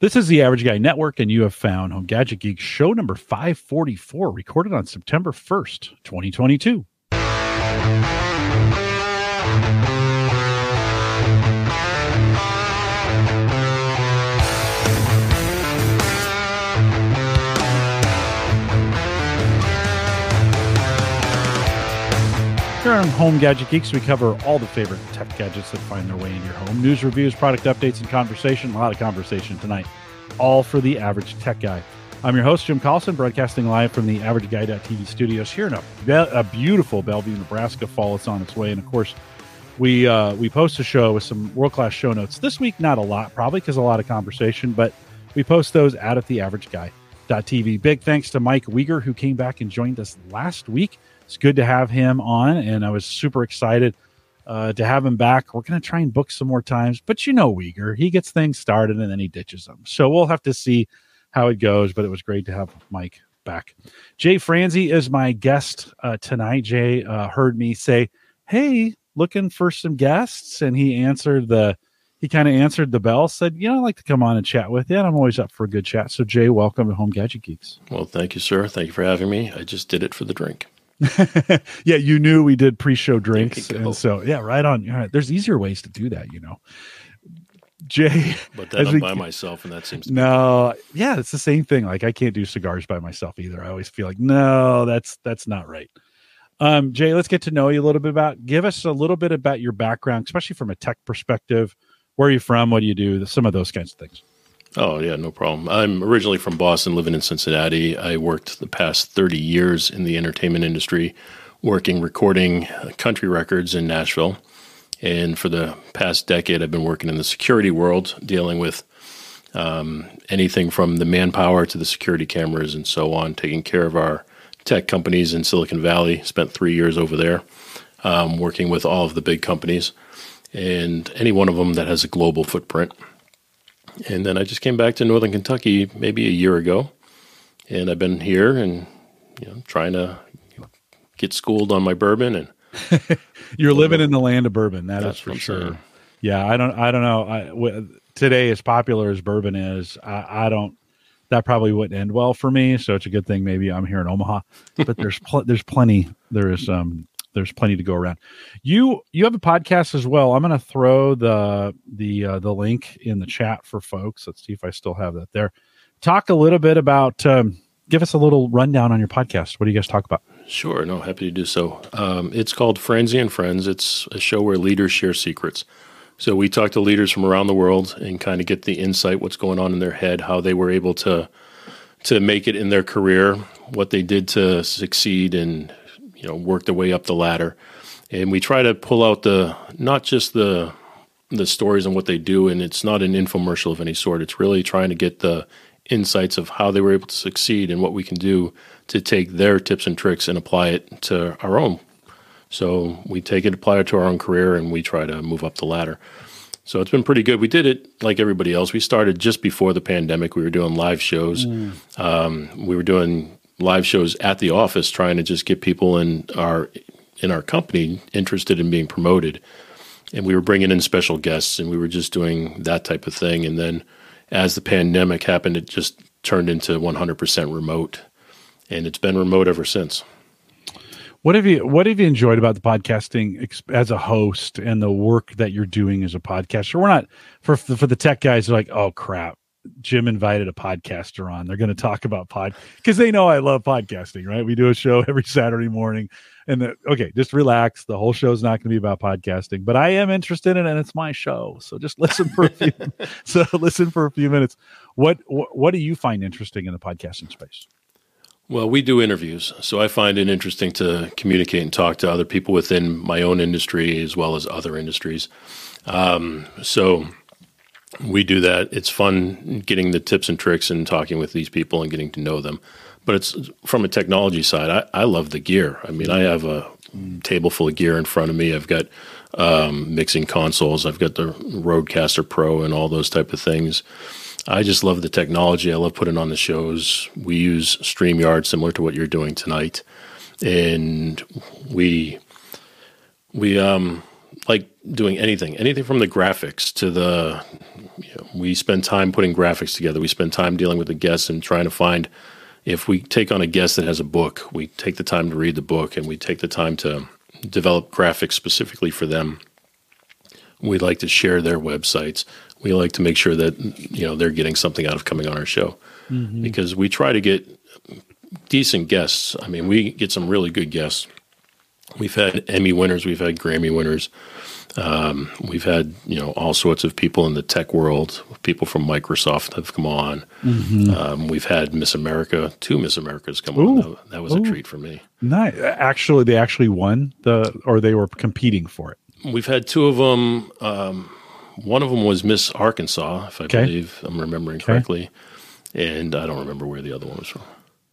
This is the Average Guy Network, and you have found Home Gadget Geek show number 544, recorded on September 1st, 2022. On Home Gadget Geeks, we cover all the favorite tech gadgets that find their way into your home. News, reviews, product updates, and conversation. A lot of conversation tonight, all for the average tech guy. I'm your host, Jim Carlson, broadcasting live from the Average Guy.tv studios here in a, a beautiful Bellevue, Nebraska. Fall is on its way, and of course, we uh, we post a show with some world class show notes this week. Not a lot, probably because a lot of conversation, but we post those out at the Average Guy.tv. Big thanks to Mike Weger who came back and joined us last week. It's good to have him on, and I was super excited uh, to have him back. We're going to try and book some more times, but you know, Weger, he gets things started and then he ditches them. So we'll have to see how it goes. But it was great to have Mike back. Jay Franzi is my guest uh, tonight. Jay uh, heard me say, "Hey, looking for some guests," and he answered the. He kind of answered the bell, said, "You know, I'd like to come on and chat with you, and I'm always up for a good chat." So, Jay, welcome to Home Gadget Geeks. Well, thank you, sir. Thank you for having me. I just did it for the drink. yeah, you knew we did pre-show drinks, and so yeah, right on. All right, there's easier ways to do that, you know. Jay, but that I'm by myself, and that seems no, yeah, it's the same thing. Like I can't do cigars by myself either. I always feel like no, that's that's not right. Um, Jay, let's get to know you a little bit about. Give us a little bit about your background, especially from a tech perspective. Where are you from? What do you do? Some of those kinds of things. Oh, yeah, no problem. I'm originally from Boston, living in Cincinnati. I worked the past 30 years in the entertainment industry, working, recording country records in Nashville. And for the past decade, I've been working in the security world, dealing with um, anything from the manpower to the security cameras and so on, taking care of our tech companies in Silicon Valley. Spent three years over there, um, working with all of the big companies and any one of them that has a global footprint. And then I just came back to Northern Kentucky maybe a year ago, and I've been here and you know trying to get schooled on my bourbon and. You're living in the land of bourbon. That is for sure. Saying. Yeah, I don't. I don't know. I, w- today, as popular as bourbon is, I, I don't that probably wouldn't end well for me. So it's a good thing maybe I'm here in Omaha. But there's pl- there's plenty there is um there's plenty to go around. You you have a podcast as well. I'm going to throw the the uh, the link in the chat for folks. Let's see if I still have that there. Talk a little bit about. Um, give us a little rundown on your podcast. What do you guys talk about? Sure, no, happy to do so. Um, it's called Franzi and Friends. It's a show where leaders share secrets. So we talk to leaders from around the world and kind of get the insight, what's going on in their head, how they were able to to make it in their career, what they did to succeed, and you know work their way up the ladder. And we try to pull out the not just the the stories and what they do, and it's not an infomercial of any sort. It's really trying to get the insights of how they were able to succeed and what we can do to take their tips and tricks and apply it to our own. So we take it, apply it to our own career, and we try to move up the ladder. So it's been pretty good. We did it like everybody else. We started just before the pandemic. We were doing live shows. Mm. Um, we were doing live shows at the office, trying to just get people in our in our company interested in being promoted. And we were bringing in special guests, and we were just doing that type of thing. And then as the pandemic happened, it just turned into 100% remote, and it's been remote ever since. What have you What have you enjoyed about the podcasting as a host and the work that you're doing as a podcaster? We're not for for the tech guys. Are like, oh crap, Jim invited a podcaster on. They're going to talk about pod because they know I love podcasting. Right? We do a show every Saturday morning and the, okay, just relax. The whole show is not going to be about podcasting, but I am interested in it, and it's my show. So just listen for a few. so listen for a few minutes. What, what what do you find interesting in the podcasting space? Well, we do interviews, so I find it interesting to communicate and talk to other people within my own industry as well as other industries. Um, so we do that. It's fun getting the tips and tricks and talking with these people and getting to know them but it's from a technology side. I, I love the gear. I mean, I have a table full of gear in front of me. I've got um, mixing consoles. I've got the Rodecaster Pro and all those type of things. I just love the technology. I love putting on the shows. We use StreamYard, similar to what you're doing tonight, and we we um, like doing anything, anything from the graphics to the. You know, we spend time putting graphics together. We spend time dealing with the guests and trying to find. If we take on a guest that has a book, we take the time to read the book and we take the time to develop graphics specifically for them. We like to share their websites. We like to make sure that you know they're getting something out of coming on our show mm-hmm. because we try to get decent guests. I mean, we get some really good guests. We've had Emmy winners, we've had Grammy winners, um, we've had you know all sorts of people in the tech world. People from Microsoft have come on. Mm-hmm. Um, we've had Miss America, two Miss Americas come Ooh. on. That, that was Ooh. a treat for me. Nice. Actually, they actually won the, or they were competing for it. We've had two of them. Um, one of them was Miss Arkansas, if I okay. believe I'm remembering okay. correctly, and I don't remember where the other one was from.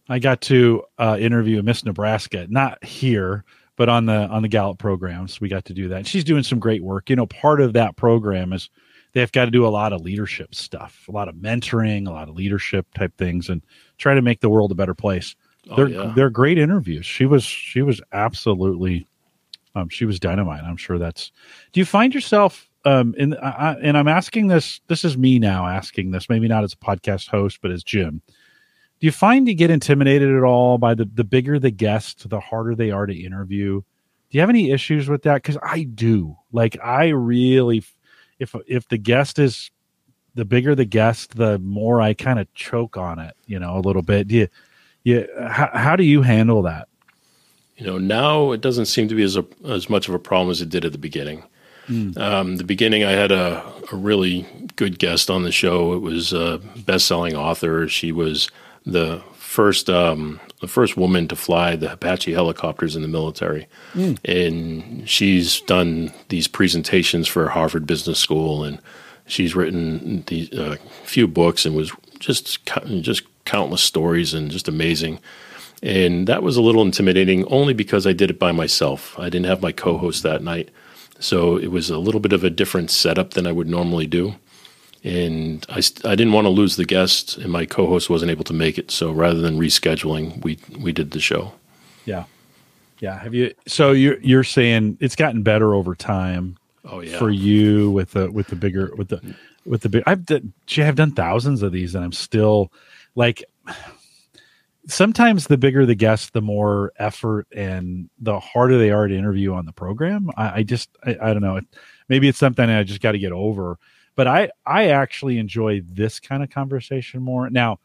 I got to uh, interview Miss Nebraska, not here, but on the on the Gallup programs. We got to do that. She's doing some great work. You know, part of that program is they've got to do a lot of leadership stuff, a lot of mentoring, a lot of leadership type things, and try to make the world a better place. Oh, they're yeah. they're great interviews. She was she was absolutely um, she was dynamite. I'm sure that's. Do you find yourself um, and I, and I'm asking this. This is me now asking this. Maybe not as a podcast host, but as Jim do you find you get intimidated at all by the the bigger the guest, the harder they are to interview? Do you have any issues with that? Because I do. Like I really, if if the guest is the bigger the guest, the more I kind of choke on it. You know, a little bit. Do you, you how, how do you handle that? You know, now it doesn't seem to be as a, as much of a problem as it did at the beginning. Mm. Um, the beginning, I had a, a really good guest on the show. It was a best-selling author. She was the first um, the first woman to fly the Apache helicopters in the military, mm. and she's done these presentations for Harvard Business School, and she's written the uh, few books and was just just countless stories and just amazing. And that was a little intimidating, only because I did it by myself. I didn't have my co-host that night, so it was a little bit of a different setup than I would normally do and I, I didn't want to lose the guest, and my co-host wasn't able to make it. So rather than rescheduling, we we did the show. Yeah, yeah. Have you? So you're you're saying it's gotten better over time. Oh yeah. For you with the with the bigger with the with the big, I've done, I've done thousands of these, and I'm still like. Sometimes the bigger the guest, the more effort and the harder they are to interview on the program. I, I just, I, I don't know. Maybe it's something I just got to get over but I I actually enjoy this kind of conversation more. Now,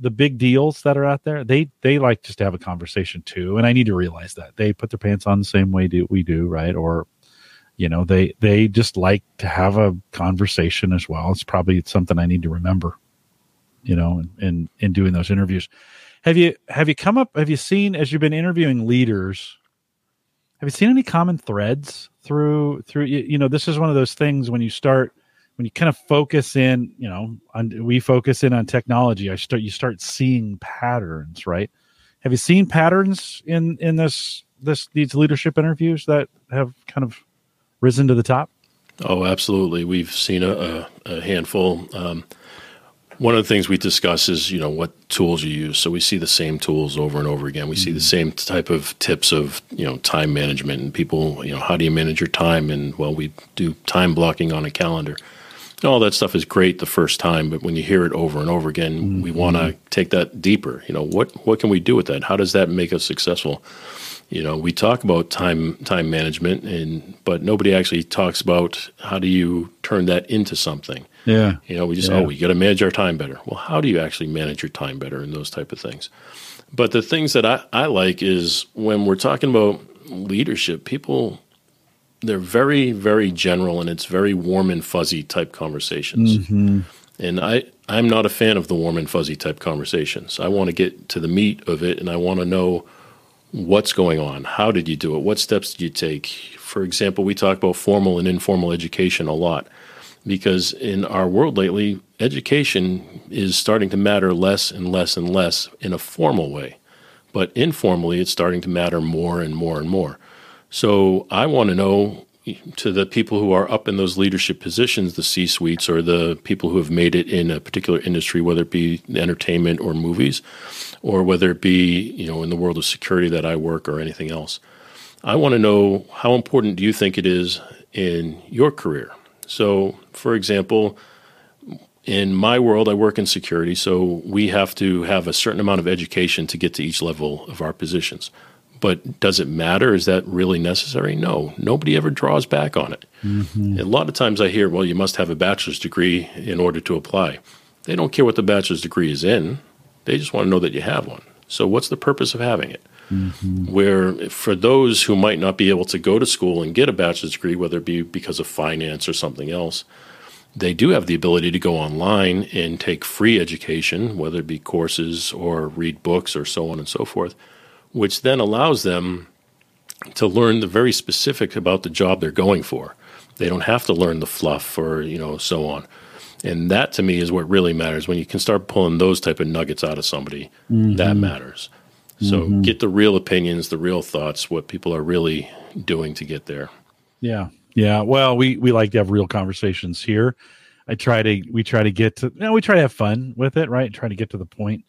the big deals that are out there, they they like just to have a conversation too, and I need to realize that they put their pants on the same way do we do, right? Or you know, they they just like to have a conversation as well. It's probably something I need to remember, you know, in in, in doing those interviews. Have you have you come up? Have you seen as you've been interviewing leaders? Have you seen any common threads through through you, you know? This is one of those things when you start when you kind of focus in, you know, on, we focus in on technology. I start you start seeing patterns, right? Have you seen patterns in in this this these leadership interviews that have kind of risen to the top? Oh, absolutely. We've seen a, a, handful. Um, one of the things we discuss is you know what tools you use. So we see the same tools over and over again. We mm-hmm. see the mm-hmm. same type of tips of you know time management and people. You know how do you manage your time? And well, we do time blocking on a calendar all that stuff is great the first time, but when you hear it over and over again, mm-hmm. we want to take that deeper. You know, what what can we do with that? How does that make us successful? You know, we talk about time time management, and but nobody actually talks about how do you turn that into something. Yeah. You know, we just yeah. oh, we got to manage our time better. Well, how do you actually manage your time better, and those type of things. But the things that I, I like is when we're talking about leadership, people they're very very general and it's very warm and fuzzy type conversations. Mm-hmm. and i i'm not a fan of the warm and fuzzy type conversations. I want to get to the meat of it and i want to know what's going on. How did you do it? What steps did you take? For example we talk about formal and informal education a lot because in our world lately education is starting to matter less and less and less in a formal way. But informally it's starting to matter more and more and more so I want to know to the people who are up in those leadership positions, the C suites or the people who have made it in a particular industry, whether it be entertainment or movies, or whether it be you know in the world of security that I work or anything else. I want to know how important do you think it is in your career. So, for example, in my world, I work in security, so we have to have a certain amount of education to get to each level of our positions. But does it matter? Is that really necessary? No, nobody ever draws back on it. Mm-hmm. A lot of times I hear, well, you must have a bachelor's degree in order to apply. They don't care what the bachelor's degree is in, they just want to know that you have one. So, what's the purpose of having it? Mm-hmm. Where for those who might not be able to go to school and get a bachelor's degree, whether it be because of finance or something else, they do have the ability to go online and take free education, whether it be courses or read books or so on and so forth, which then allows them to learn the very specific about the job they're going for. They don't have to learn the fluff or you know so on. And that to me is what really matters. When you can start pulling those type of nuggets out of somebody, mm-hmm. that matters. So mm-hmm. get the real opinions, the real thoughts, what people are really doing to get there. Yeah. Yeah. Well, we we like to have real conversations here. I try to we try to get to you know, we try to have fun with it, right? Try to get to the point.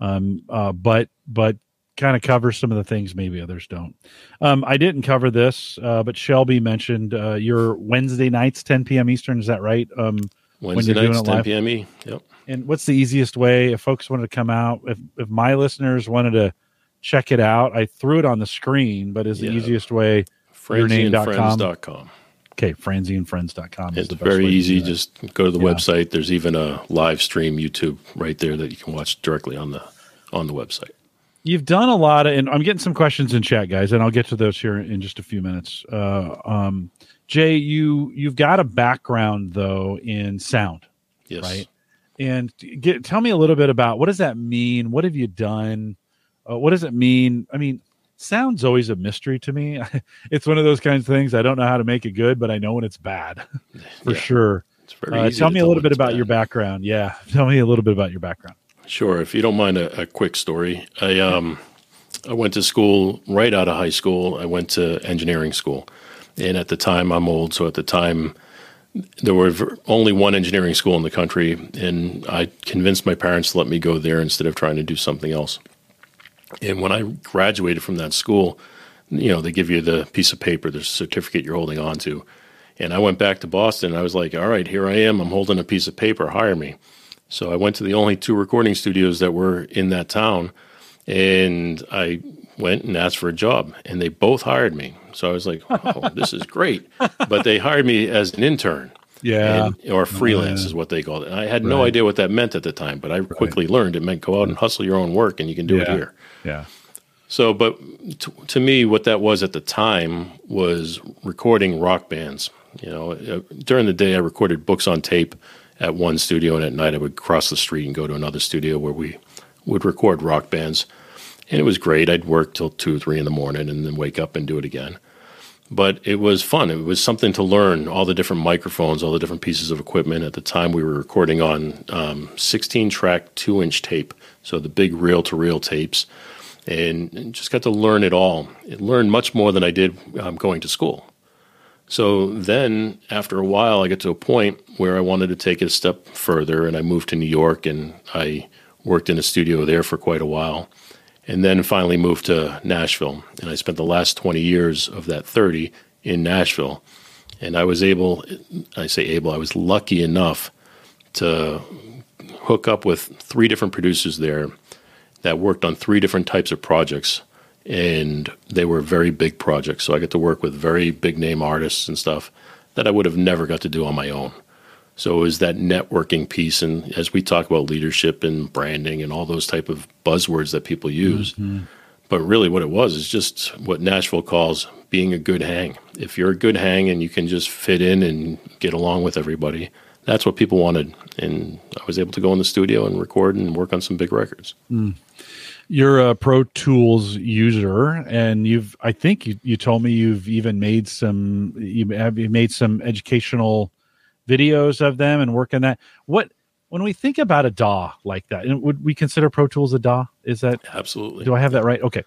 Um uh but but kind of cover some of the things maybe others don't. Um I didn't cover this, uh but Shelby mentioned uh your Wednesday nights 10 p.m. Eastern, is that right? Um Wednesday nights 10 p.m. Yep. And what's the easiest way if folks wanted to come out if if my listeners wanted to check it out. I threw it on the screen, but is the easiest way franzieandfriends.com. Okay, franzieandfriends.com. It's very easy. Just go to the yeah. website. There's even a live stream YouTube right there that you can watch directly on the on the website. You've done a lot of, and I'm getting some questions in chat, guys, and I'll get to those here in just a few minutes. Uh, um, Jay, you you've got a background though in sound, yes. right? And get, tell me a little bit about what does that mean? What have you done? Uh, what does it mean? I mean, sound's always a mystery to me. it's one of those kinds of things I don't know how to make it good, but I know when it's bad for yeah, sure. Uh, tell me a little bit about bad. your background. Yeah, tell me a little bit about your background. Sure, if you don't mind a, a quick story. I um, I went to school right out of high school. I went to engineering school, and at the time, I'm old, so at the time there were only one engineering school in the country, and I convinced my parents to let me go there instead of trying to do something else. And when I graduated from that school, you know, they give you the piece of paper, the certificate you're holding on to. And I went back to Boston. I was like, all right, here I am. I'm holding a piece of paper. Hire me. So I went to the only two recording studios that were in that town. And I went and asked for a job. And they both hired me. So I was like, oh, this is great. But they hired me as an intern. Yeah. And, or freelance yeah. is what they called it. And I had right. no idea what that meant at the time, but I quickly learned it meant go out and hustle your own work and you can do yeah. it here. Yeah. So, but to, to, me, what that was at the time was recording rock bands. You know, uh, during the day, I recorded books on tape at one studio, and at night, I would cross the street and go to another studio where we would record rock bands. And it was great. I'd work till two, or three in the morning, and then wake up and do it again but it was fun. It was something to learn all the different microphones, all the different pieces of equipment. At the time, we were recording on um, 16 track, two inch tape, so the big reel to reel tapes, and, just got to learn it all. It learned much more than I did um, going to school. So then, after a while, I got to a point where I wanted to take it a step further, and I moved to New York and I worked in a studio there for quite a while and then finally moved to Nashville. And I spent the last 20 years of that 30 in Nashville. And I was able, I say able, I was lucky enough to hook up with three different producers there that worked on three different types of projects. And they were very big projects. So I got to work with very big name artists and stuff that I would have never got to do on my own. So it was that networking piece, and as we talk about leadership and branding and all those type of buzzwords that people use, mm-hmm. but really what it was is just what Nashville calls being a good hang. If you're a good hang and you can just fit in and get along with everybody, that's what people wanted. And I was able to go in the studio and record and work on some big records. Mm. You're a Pro Tools user, and you've I think you, you told me you've even made some you have you made some educational videos of them and work on that. What when we think about a DAW like that, and would we consider Pro Tools a DAW? Is that absolutely? Do I have that right? Okay.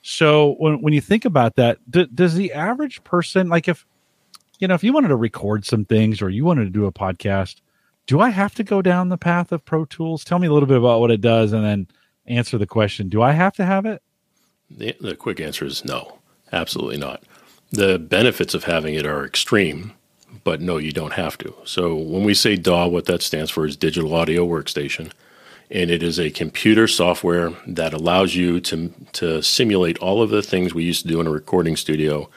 So when when you think about that, do, does the average person like if you know if you wanted to record some things or you wanted to do a podcast, do I have to go down the path of Pro Tools? Tell me a little bit about what it does, and then answer the question: Do I have to have it? The, the quick answer is no, absolutely not. The benefits of having it are extreme but no, you don't have to. So when we say DAW, what that stands for is Digital Audio Workstation. And it is a computer software that allows you to, to simulate all of the things we used to do in a recording studio.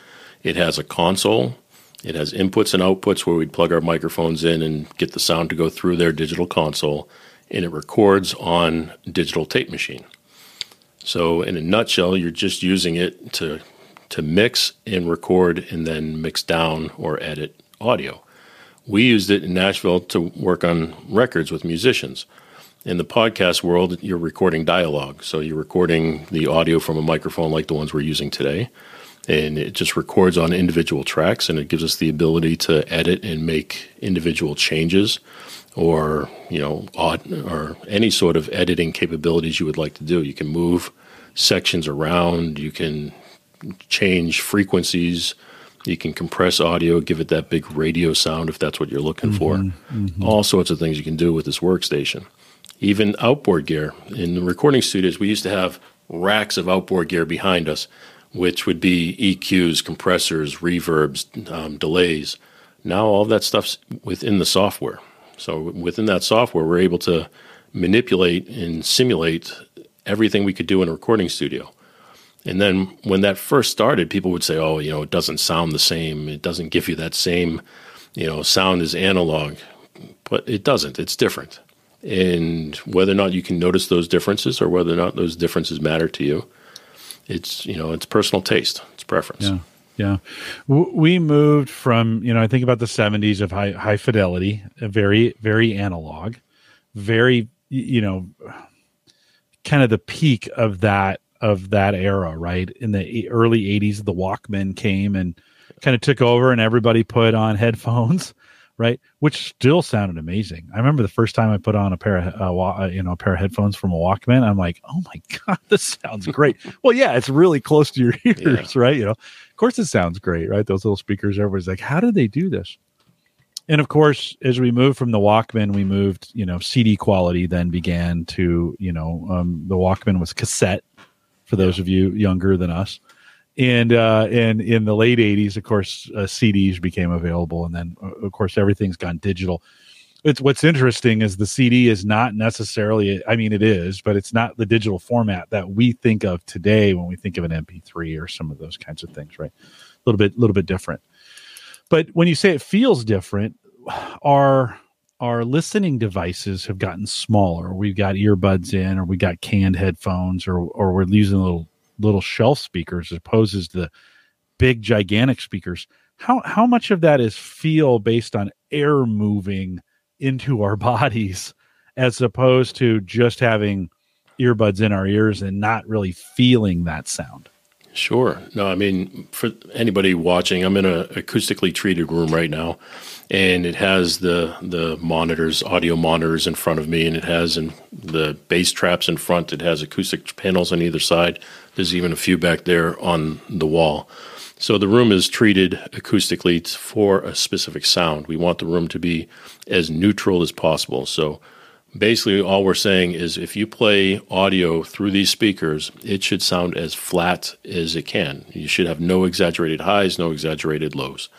It has a console, it has inputs and outputs where we'd plug our microphones in and get the sound to go through their digital console, and it records on digital tape machine. So, in a nutshell, you're just using it to to mix and record and then mix down or edit audio. We used it in Nashville to work on records with musicians. In the podcast world, you're recording dialogue. So you're recording the audio from a microphone like the ones we're using today. And it just records on individual tracks and it gives us the ability to edit and make individual changes or, you know, or any sort of editing capabilities you would like to do. You can move sections around, you can change frequencies. You can compress audio, give it that big radio sound if that's what you're looking for. Mm-hmm, mm-hmm. All sorts of things you can do with this workstation. Even outboard gear. In the recording studios, we used to have racks of outboard gear behind us, which would be EQs, compressors, reverbs, um, delays. Now all that stuff's within the software. So within that software, we're able to manipulate and simulate everything we could do in a recording studio. And then when that first started, people would say, "Oh, you know, it doesn't sound the same. It doesn't give you that same, you know, sound is analog." But it doesn't. It's different. And whether or not you can notice those differences or whether or not those differences matter to you, it's, you know, it's personal taste. It's preference. Yeah. Yeah. We moved from, you know, I think about the 70s of high high fidelity, very very analog, very you know, kind of the peak of that of that era, right? In the early 80s, the Walkman came and kind of took over, and everybody put on headphones, right? Which still sounded amazing. I remember the first time I put on a pair of uh, uh you know a pair of headphones from a Walkman. I'm like, oh my god, this sounds great. well, yeah, it's really close to your ears, yeah. right? You know, course it sounds great, right? Those little speakers. Everybody's like, how did they do this? and of course as we moved from the walkman we moved you know cd quality then began to you know um, the walkman was cassette for those of you younger than us. And uh, and in the late '80s, of course, uh, CDs became available, and then uh, of course everything's gone digital. It's what's interesting is the CD is not necessarily. I mean, it is, but it's not the digital format that we think of today when we think of an MP3 or some of those kinds of things, right? A little bit, little bit different. But when you say it feels different, our our listening devices have gotten smaller. We've got earbuds in, or we got canned headphones, or or we're using little little shelf speakers as opposed to the big gigantic speakers. How how much of that is feel based on air moving into our bodies, as opposed to just having earbuds in our ears and not really feeling that sound? Sure. No, I mean, for anybody watching, I'm in an acoustically treated room right now, and it has the the monitors, audio monitors in front of me, and it has in the bass traps in front. It has acoustic panels on either side. There's even a few back there on the wall. So the room is treated acoustically for a specific sound. We want the room to be as neutral as possible. So basically all we're saying is if you play audio through these speakers, it should sound as flat as it can. You should have no exaggerated highs, no exaggerated lows.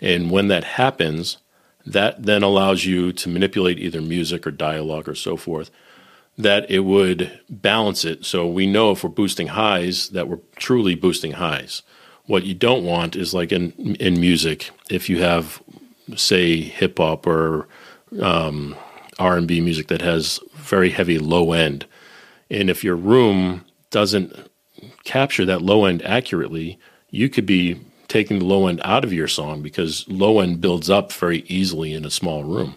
And when that happens, that then allows you to manipulate either music or dialogue or so forth that it would balance it so we know if we're boosting highs that we're truly boosting highs what you don't want is like in in music if you have say hip hop or um, R&B music that has very heavy low end. And if your room doesn't capture that low end accurately, you could be taking the low end out of your song because low end builds up very easily in a small room.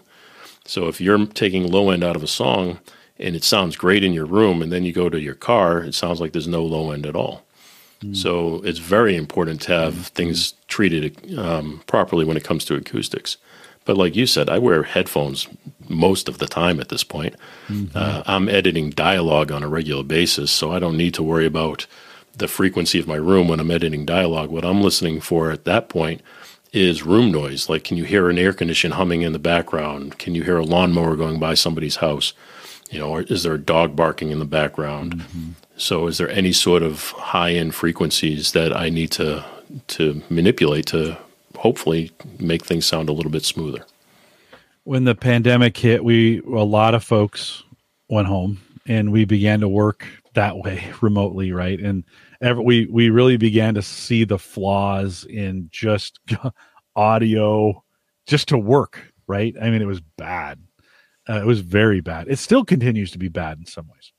So if you're taking low end out of a song and it sounds great in your room and then you go to your car, it sounds like there's no low end at all. Mm. So it's very important to have mm. things treated um, properly when it comes to acoustics. But like you said, I wear headphones most of the time at this point. Mm-hmm. Uh, I'm editing dialogue on a regular basis, so I don't need to worry about the frequency of my room when I'm editing dialogue. What I'm listening for at that point is room noise. Like, can you hear an air conditioner humming in the background? Can you hear a lawnmower going by somebody's house? You know, or is there a dog barking in the background? Mm-hmm. So, is there any sort of high end frequencies that I need to to manipulate to hopefully make things sound a little bit smoother. When the pandemic hit, we a lot of folks went home and we began to work that way remotely, right? And every, we we really began to see the flaws in just audio just to work, right? I mean, it was bad. Uh, it was very bad. It still continues to be bad in some ways.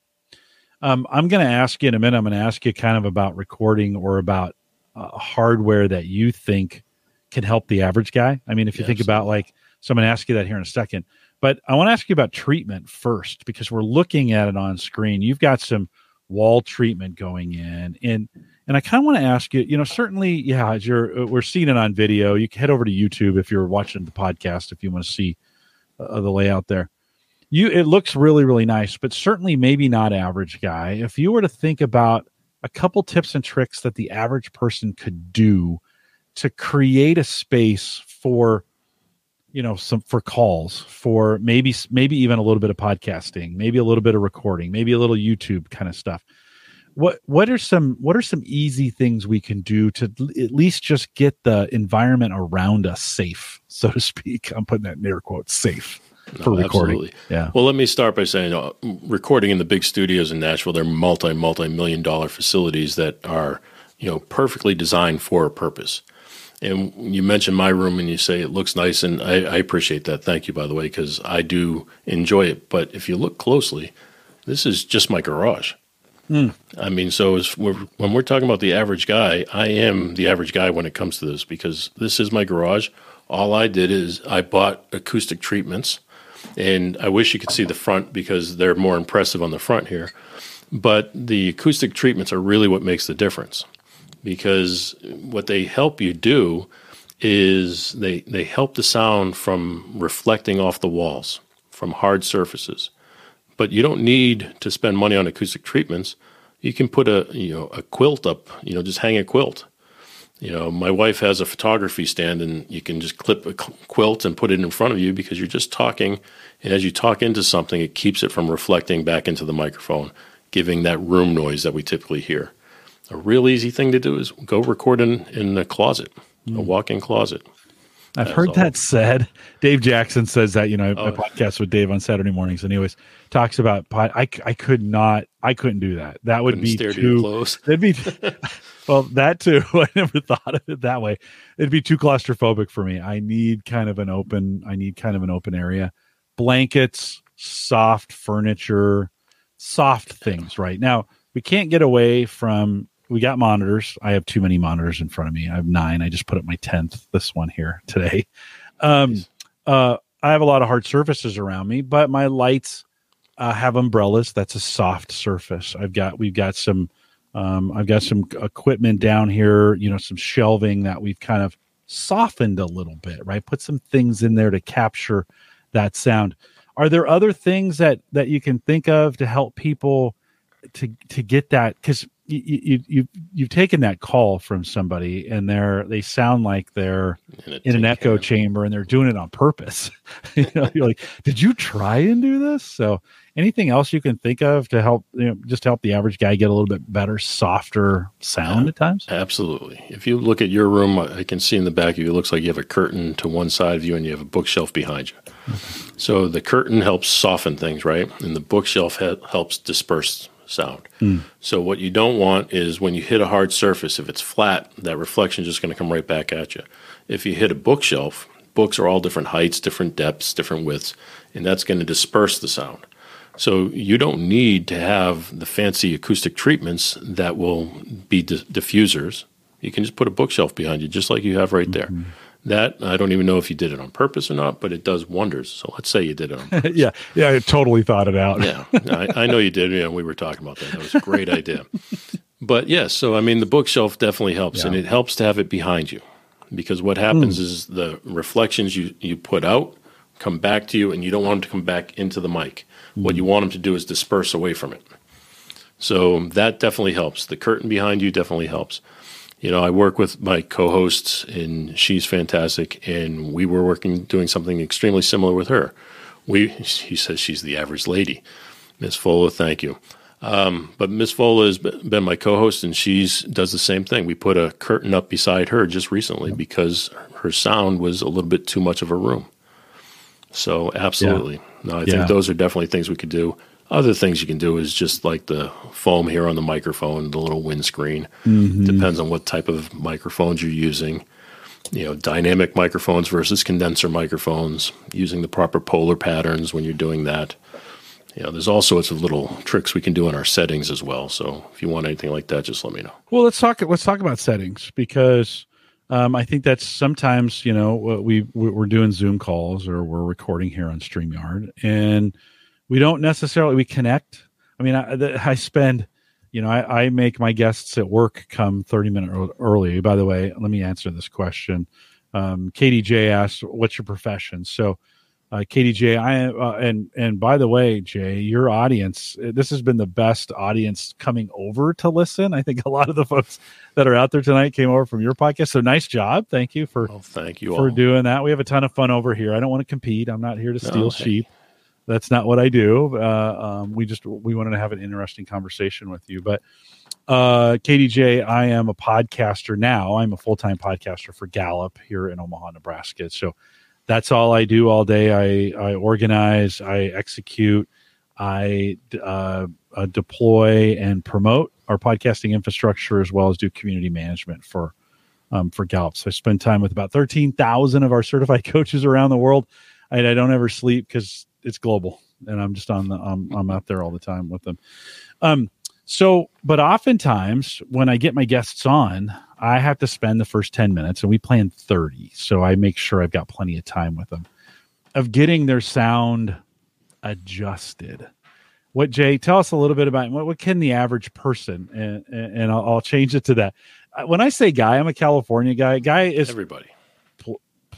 Um, I'm going to ask you in a minute. I'm going to ask you kind of about recording or about uh, hardware that you think can help the average guy. I mean, if you think about like, so I'm going to ask you that here in a second. But I want to ask you about treatment first because we're looking at it on screen. You've got some wall treatment going in, and and I kind of want to ask you. You know, certainly, yeah, as you're uh, we're seeing it on video. You can head over to YouTube if you're watching the podcast if you want to see uh, the layout there you it looks really really nice but certainly maybe not average guy. If you were to think about a couple tips and tricks that the average person could do to create a space for you know some for calls for maybe maybe even a little bit of podcasting maybe a little bit of recording maybe a little youtube kind of stuff what what are some what are some easy things we can do to at least just get the environment around us safe so to speak? I'm putting that in air quotes safe for no, recording. Absolutely. Yeah. Well, let me start by saying uh, recording in the big studios in Nashville, they're multi multi million dollar facilities that are you know perfectly designed for a purpose. And you mentioned my room and you say it looks nice, and I, I appreciate that. Thank you, by the way, because I do enjoy it. But if you look closely, this is just my garage. Mm. I mean, so we're, when we're talking about the average guy, I am the average guy when it comes to this because this is my garage. All I did is I bought acoustic treatments and I wish you could see the front because they're more impressive on the front here. But the acoustic treatments are really what makes the difference because what they help you do is they, they help the sound from reflecting off the walls from hard surfaces. But you don't need to spend money on acoustic treatments. You can put a you know a quilt up, you know, just hang a quilt you know, my wife has a photography stand, and you can just clip a quilt and put it in front of you because you're just talking. And as you talk into something, it keeps it from reflecting back into the microphone, giving that room noise that we typically hear. A real easy thing to do is go record in, in a closet, mm. a walk in closet. I've heard that said. Dave Jackson says that, you know, oh. I podcast with Dave on Saturday mornings. and Anyways, talks about I, I could not, I couldn't do that. That would be too, too close. That'd be, well, that too. I never thought of it that way. It'd be too claustrophobic for me. I need kind of an open, I need kind of an open area. Blankets, soft furniture, soft things right now. We can't get away from we got monitors. I have too many monitors in front of me. I have nine. I just put up my tenth. This one here today. Um, uh, I have a lot of hard surfaces around me, but my lights uh, have umbrellas. That's a soft surface. I've got we've got some um, I've got some equipment down here. You know, some shelving that we've kind of softened a little bit. Right, put some things in there to capture that sound. Are there other things that that you can think of to help people to to get that? Because you, you you've you've taken that call from somebody and they're they sound like they're in, in an echo chamber and they're doing it on purpose. You know you're like did you try and do this? So anything else you can think of to help you know just help the average guy get a little bit better softer sound yeah, at times? absolutely. If you look at your room i can see in the back of you it looks like you have a curtain to one side of you and you have a bookshelf behind you. So the curtain helps soften things right? And the bookshelf ha- helps disperse sound. Mm. So what you don't want is when you hit a hard surface, if it's flat, that reflection is just going to come right back at you. If you hit a bookshelf, books are all different heights, different depths, different widths, and that's going to disperse the sound. So you don't need to have the fancy acoustic treatments that will be di- diffusers. You can just put a bookshelf behind you, just like you have right there. Mm-hmm. That I don't even know if you did it on purpose or not, but it does wonders. So let's say you did it on yeah, yeah, I totally thought it out. yeah, I, I, know you did. Yeah, we were talking about that. That was a great idea. But yes, so I mean, the bookshelf definitely helps, yeah. and it helps to have it behind you, because what happens mm. is the reflections you you put out come back to you, and you don't want them to come back into the mic. Mm. What you want them to do is disperse away from it. So that definitely helps. The curtain behind you definitely helps you know, I work with my co-hosts, and she's fantastic. And we were working doing something extremely similar with her. We, she says she's the average lady. Miss Fola, thank you. Um, but Miss Vola has been my co-host, and she's does the same thing. We put a curtain up beside her just recently because her sound was a little bit too much of a room. So absolutely, yeah. no, I yeah. think those are definitely things we could do. Other things you can do is just like the foam here on the microphone, the little windscreen. Mm-hmm. Depends on what type of microphones you're using. You know, dynamic microphones versus condenser microphones, using the proper polar patterns when you're doing that. You know, there's all sorts of little tricks we can do in our settings as well. So if you want anything like that, just let me know. Well, let's talk. Let's talk about settings because um, I think that's sometimes you know we we're doing Zoom calls or we're recording here on Streamyard, and we don't necessarily we connect. I mean, I, I spend, you know, I, I, make my guests at work come 30 minutes early. By the way, let me answer this question. Um, J asked, "What's your profession?" So, uh, KDJ, I uh, and and by the way, Jay, your audience, this has been the best audience coming over to listen. I think a lot of the folks that are out there tonight came over from your podcast. So nice job, thank you for oh, thank you for all. doing that. We have a ton of fun over here. I don't want to compete. I'm not here to steal no, sheep. Hey that's not what I do. Uh, um, we just we wanted to have an interesting conversation with you. But uh, KDJ, I am a podcaster now. I'm a full time podcaster for Gallup here in Omaha, Nebraska. So that's all I do all day. I, I organize, I execute, I uh, deploy and promote our podcasting infrastructure as well as do community management for um, for Gallup. So I spend time with about thirteen thousand of our certified coaches around the world. I, I don't ever sleep because it's global, and I'm just on the I'm I'm out there all the time with them. Um, so, but oftentimes when I get my guests on, I have to spend the first ten minutes, and we plan thirty, so I make sure I've got plenty of time with them of getting their sound adjusted. What Jay? Tell us a little bit about what, what can the average person, and, and I'll, I'll change it to that. Uh, when I say guy, I'm a California guy. Guy is everybody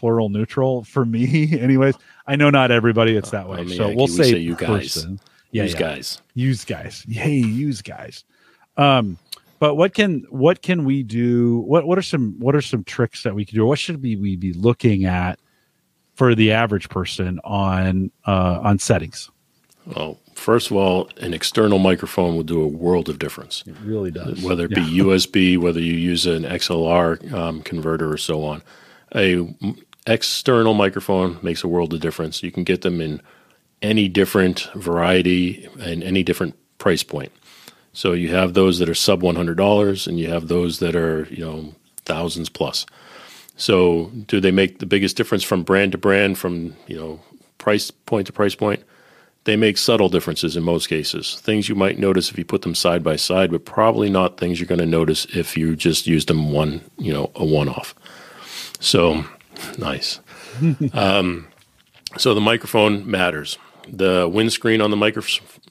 plural neutral for me anyways. I know not everybody it's that way so we'll say, say, you person. guys yeah, use yeah. guys. Use guys. Hey use guys. Um but what can what can we do? What what are some what are some tricks that we can do? What should we, we be looking at for the average person on uh on settings? Well first of all an external microphone will do a world of difference. It really does. Whether it be yeah. usb whether you use an xlr um, converter or so on. A external microphone makes a world of difference. You can get them in any different variety and any different price point. So you have those that are sub one hundred dollars, and you have those that are you know thousands plus. So do they make the biggest difference from brand to brand, from you know price point to price point? They make subtle differences in most cases. Things you might notice if you put them side by side, but probably not things you're going to notice if you just used them one, you know, a one off. So Nice. um, so the microphone matters. The windscreen on the micro-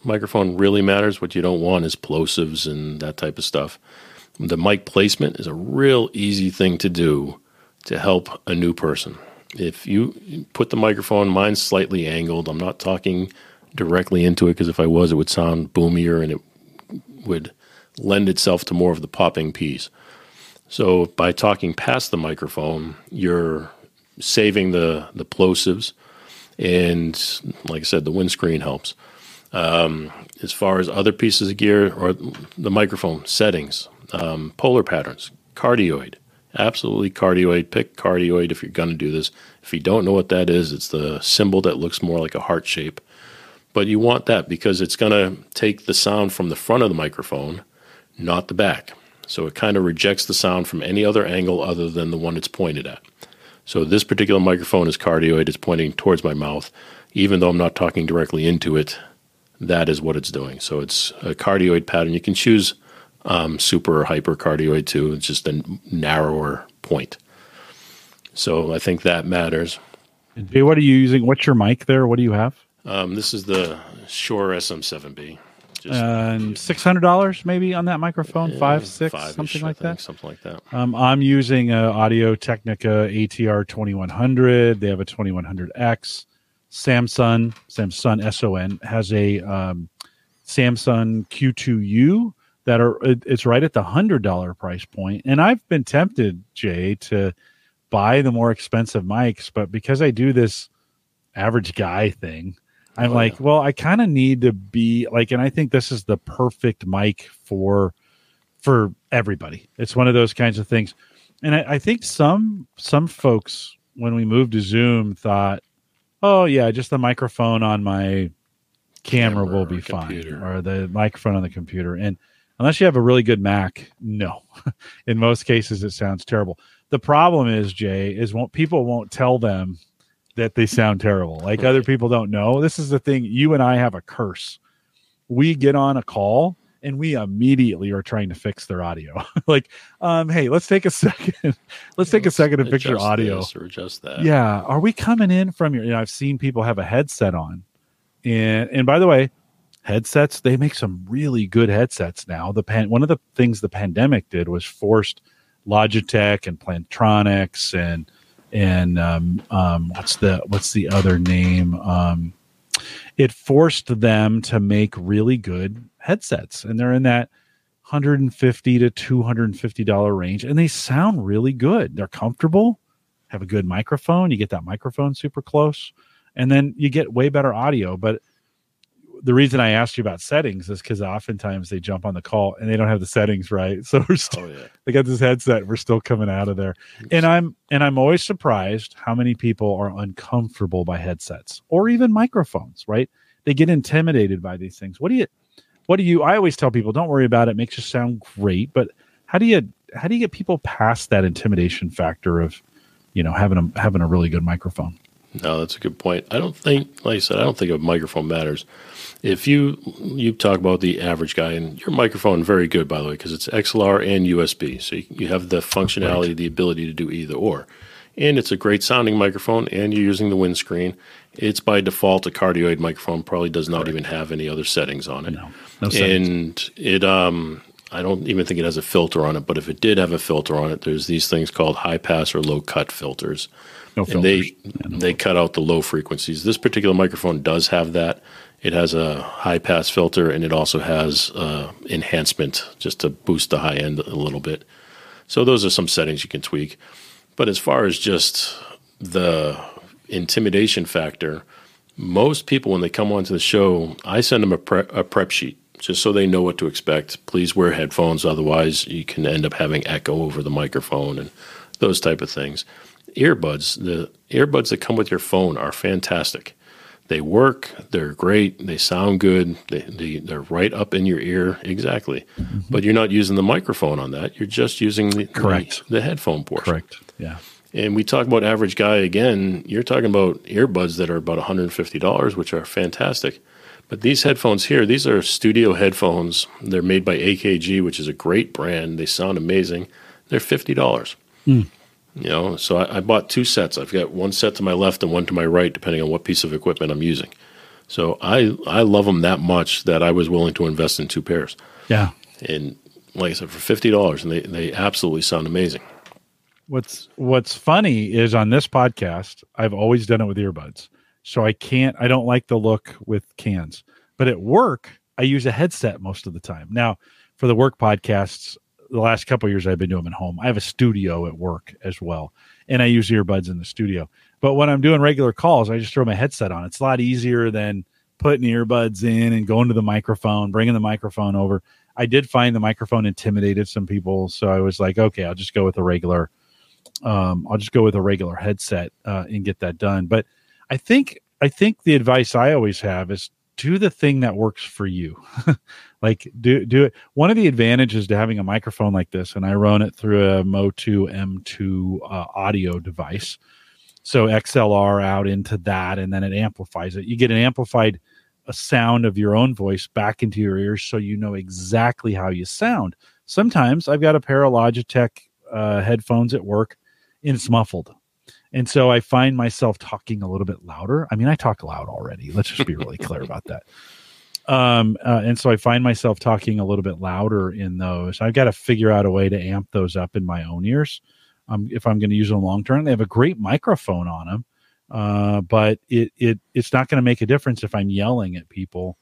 microphone really matters. What you don't want is plosives and that type of stuff. The mic placement is a real easy thing to do to help a new person. If you put the microphone, mine's slightly angled. I'm not talking directly into it because if I was, it would sound boomier and it would lend itself to more of the popping piece. So by talking past the microphone, you're saving the the plosives, and like I said, the windscreen helps. Um, as far as other pieces of gear or the microphone settings, um, polar patterns, cardioid, absolutely cardioid. Pick cardioid if you're going to do this. If you don't know what that is, it's the symbol that looks more like a heart shape. But you want that because it's going to take the sound from the front of the microphone, not the back. So it kind of rejects the sound from any other angle other than the one it's pointed at. So this particular microphone is cardioid. It's pointing towards my mouth. Even though I'm not talking directly into it, that is what it's doing. So it's a cardioid pattern. You can choose um, super or hyper cardioid too. It's just a narrower point. So I think that matters. Jay, what are you using? What's your mic there? What do you have? Um, this is the Shure SM7B. Just, and six hundred dollars maybe on that microphone, yeah, five, six, something like that. Something like that. Um, I'm using a Audio Technica ATR 2100. They have a 2100X. Samsung, Samsung SON has a um, Samson Q2U that are it's right at the hundred dollar price point, and I've been tempted, Jay, to buy the more expensive mics, but because I do this average guy thing, I'm Oh, like, yeah. well, I kind of need to be like, and I think this is the perfect mic for for everybody. It's one of those kinds of things, and I, I think some some folks when we moved to Zoom thought, oh yeah, just the microphone on my camera, Camera will or be fine, computer. or the microphone on the computer, and unless you have a really good Mac, no. In most cases, it sounds terrible. The problem is, Jay, is won't people won't tell them that they sound terrible. Like other people don't know. This is the thing. You and I have a curse. We get on a call and we immediately are trying to fix their audio. like, um, hey, let's take a second. let's take a second to fix your audio. or adjust that. Yeah. Are we coming in from your? You know, I've seen people have a headset on, and and by the way, headsets they make some really good headsets now. The pan, one of the things the pandemic did was forced Logitech and Plantronics and and um, um, what's the what's the other name? Um, it forced them to make really good headsets, and they're in that 150 to 250 dollar range, and they sound really good. They're comfortable have a good microphone. You get that microphone super close, and then you get way better audio. But the reason I asked you about settings is because oftentimes they jump on the call and they don't have the settings right. So we're oh, still Oh yeah. they got this headset. We're still coming out of there, and I'm and I'm always surprised how many people are uncomfortable by headsets or even microphones. Right? They get intimidated by these things. What do you? What do you? I always tell people, don't worry about it. it makes you sound great, but how do you? How do you get people past that intimidation factor of, you know, having a having a really good microphone? No, that's a good point. I don't think, like I said, I don't think a microphone matters. If you you talk about the average guy, and your microphone very good by the way, because it's XLR and USB, so you, you have the functionality, the ability to do either or, and it's a great sounding microphone, and you're using the windscreen. It's by default a cardioid microphone. Probably does not even have any other settings on it. No, no settings. and it um I don't even think it has a filter on it, but if it did have a filter on it, there's these things called high pass or low cut filters. No And they they cut out the low frequencies. This particular microphone does have that. It has a high pass filter and it also has uh, enhancement just to boost the high end a little bit. So those are some settings you can tweak. But as far as just the intimidation factor, most people when they come onto the show, I send them a, pre- a prep sheet just so they know what to expect. Please wear headphones, otherwise you can end up having echo over the microphone and those type of things. Earbuds, the earbuds that come with your phone are fantastic. They work, they're great, they sound good, they, they, they're right up in your ear, exactly. Mm-hmm. But you're not using the microphone on that, you're just using the, Correct. the, the headphone portion. Correct. Yeah. And we talk about average guy again. You're talking about earbuds that are about $150, which are fantastic. But these headphones here, these are studio headphones. They're made by AKG, which is a great brand. They sound amazing. They're fifty dollars. Hmm. You know, so I, I bought two sets. I've got one set to my left and one to my right, depending on what piece of equipment I'm using. So I I love them that much that I was willing to invest in two pairs. Yeah. And like I said, for fifty dollars, and they they absolutely sound amazing. What's What's funny is on this podcast, I've always done it with earbuds, so I can't. I don't like the look with cans, but at work, I use a headset most of the time. Now, for the work podcasts, the last couple years I've been doing them at home. I have a studio at work as well, and I use earbuds in the studio. But when I'm doing regular calls, I just throw my headset on. It's a lot easier than putting earbuds in and going to the microphone, bringing the microphone over. I did find the microphone intimidated some people, so I was like, okay, I'll just go with a regular. Um, I'll just go with a regular headset uh, and get that done. But I think I think the advice I always have is do the thing that works for you. like do do it. One of the advantages to having a microphone like this, and I run it through a MOTU M2 uh, audio device. So XLR out into that, and then it amplifies it. You get an amplified a sound of your own voice back into your ears, so you know exactly how you sound. Sometimes I've got a pair of Logitech uh, headphones at work, and it's muffled. And so I find myself talking a little bit louder. I mean, I talk loud already. Let's just be really clear about that. Um, uh, and so I find myself talking a little bit louder in those. I've got to figure out a way to amp those up in my own ears. Um, if I'm going to use them long term, they have a great microphone on them, uh, but it it it's not going to make a difference if I'm yelling at people.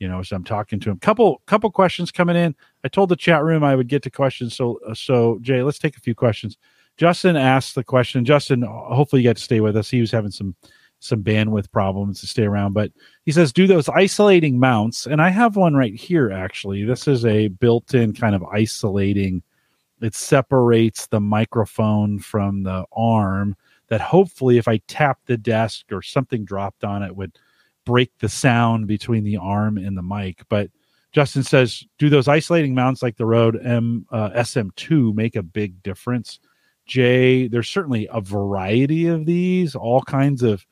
You know, as I'm talking to them. Couple couple questions coming in. I told the chat room I would get to questions. So uh, so Jay, let's take a few questions. Justin asked the question. Justin, hopefully you got to stay with us. He was having some some bandwidth problems to stay around. But he says do those isolating mounts, and I have one right here. Actually, this is a built-in kind of isolating. It separates the microphone from the arm. That hopefully, if I tap the desk or something dropped on it, would break the sound between the arm and the mic. But Justin says, do those isolating mounts like the Rode M uh, SM2 make a big difference? Jay, there's certainly a variety of these, all kinds of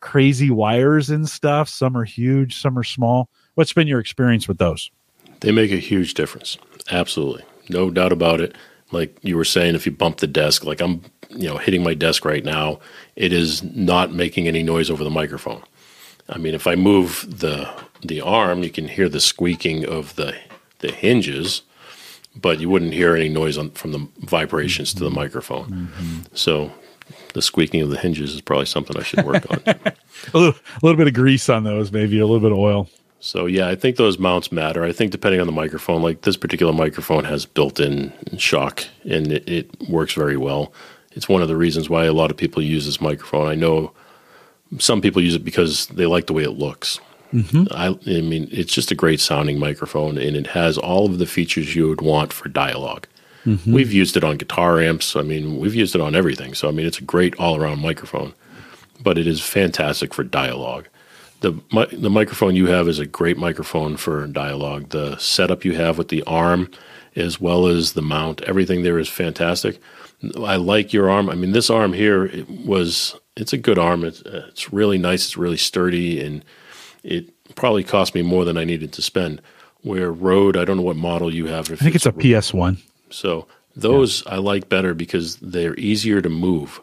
crazy wires and stuff. Some are huge, some are small. What's been your experience with those? They make a huge difference. Absolutely. No doubt about it. Like you were saying, if you bump the desk, like I'm, you know, hitting my desk right now, it is not making any noise over the microphone. I mean, if I move the the arm, you can hear the squeaking of the the hinges, but you wouldn't hear any noise on, from the vibrations to the microphone. Mm-hmm. So the squeaking of the hinges is probably something I should work on. a, little, a little bit of grease on those, maybe a little bit of oil. So yeah, I think those mounts matter. I think depending on the microphone, like this particular microphone has built-in shock, and it, it works very well. It's one of the reasons why a lot of people use this microphone. I know some people use it because they like the way it looks. Mm-hmm. I, I, mean, it's just a great sounding microphone, and it has all of the features you would want for dialogue. Mm-hmm. We've used it on guitar amps. I mean, we've used it on everything. So, I mean, it's a great all around microphone, but it is fantastic for dialogue. The, the microphone you have is a great microphone for dialogue. The setup you have with the arm, as well as the mount, everything there is fantastic. I like your arm. I mean, this arm here it was it's a good arm. It's, it's really nice. It's really sturdy, and it probably cost me more than I needed to spend. Where Rode, I don't know what model you have. I think it's, it's a PS one. So those yeah. I like better because they're easier to move.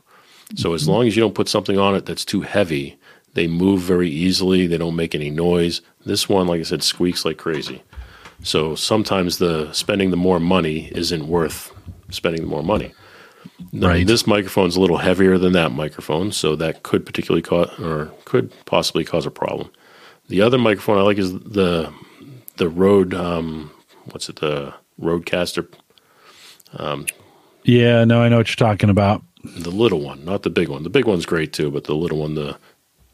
So mm-hmm. as long as you don't put something on it that's too heavy, they move very easily. They don't make any noise. This one, like I said, squeaks like crazy. So sometimes the spending the more money isn't worth spending the more money. Right. This microphone's a little heavier than that microphone, so that could particularly cause or could possibly cause a problem. The other microphone I like is the the Rode um, what's it the Rodecaster. Um, yeah, no, I know what you're talking about. The little one, not the big one. The big one's great too, but the little one, the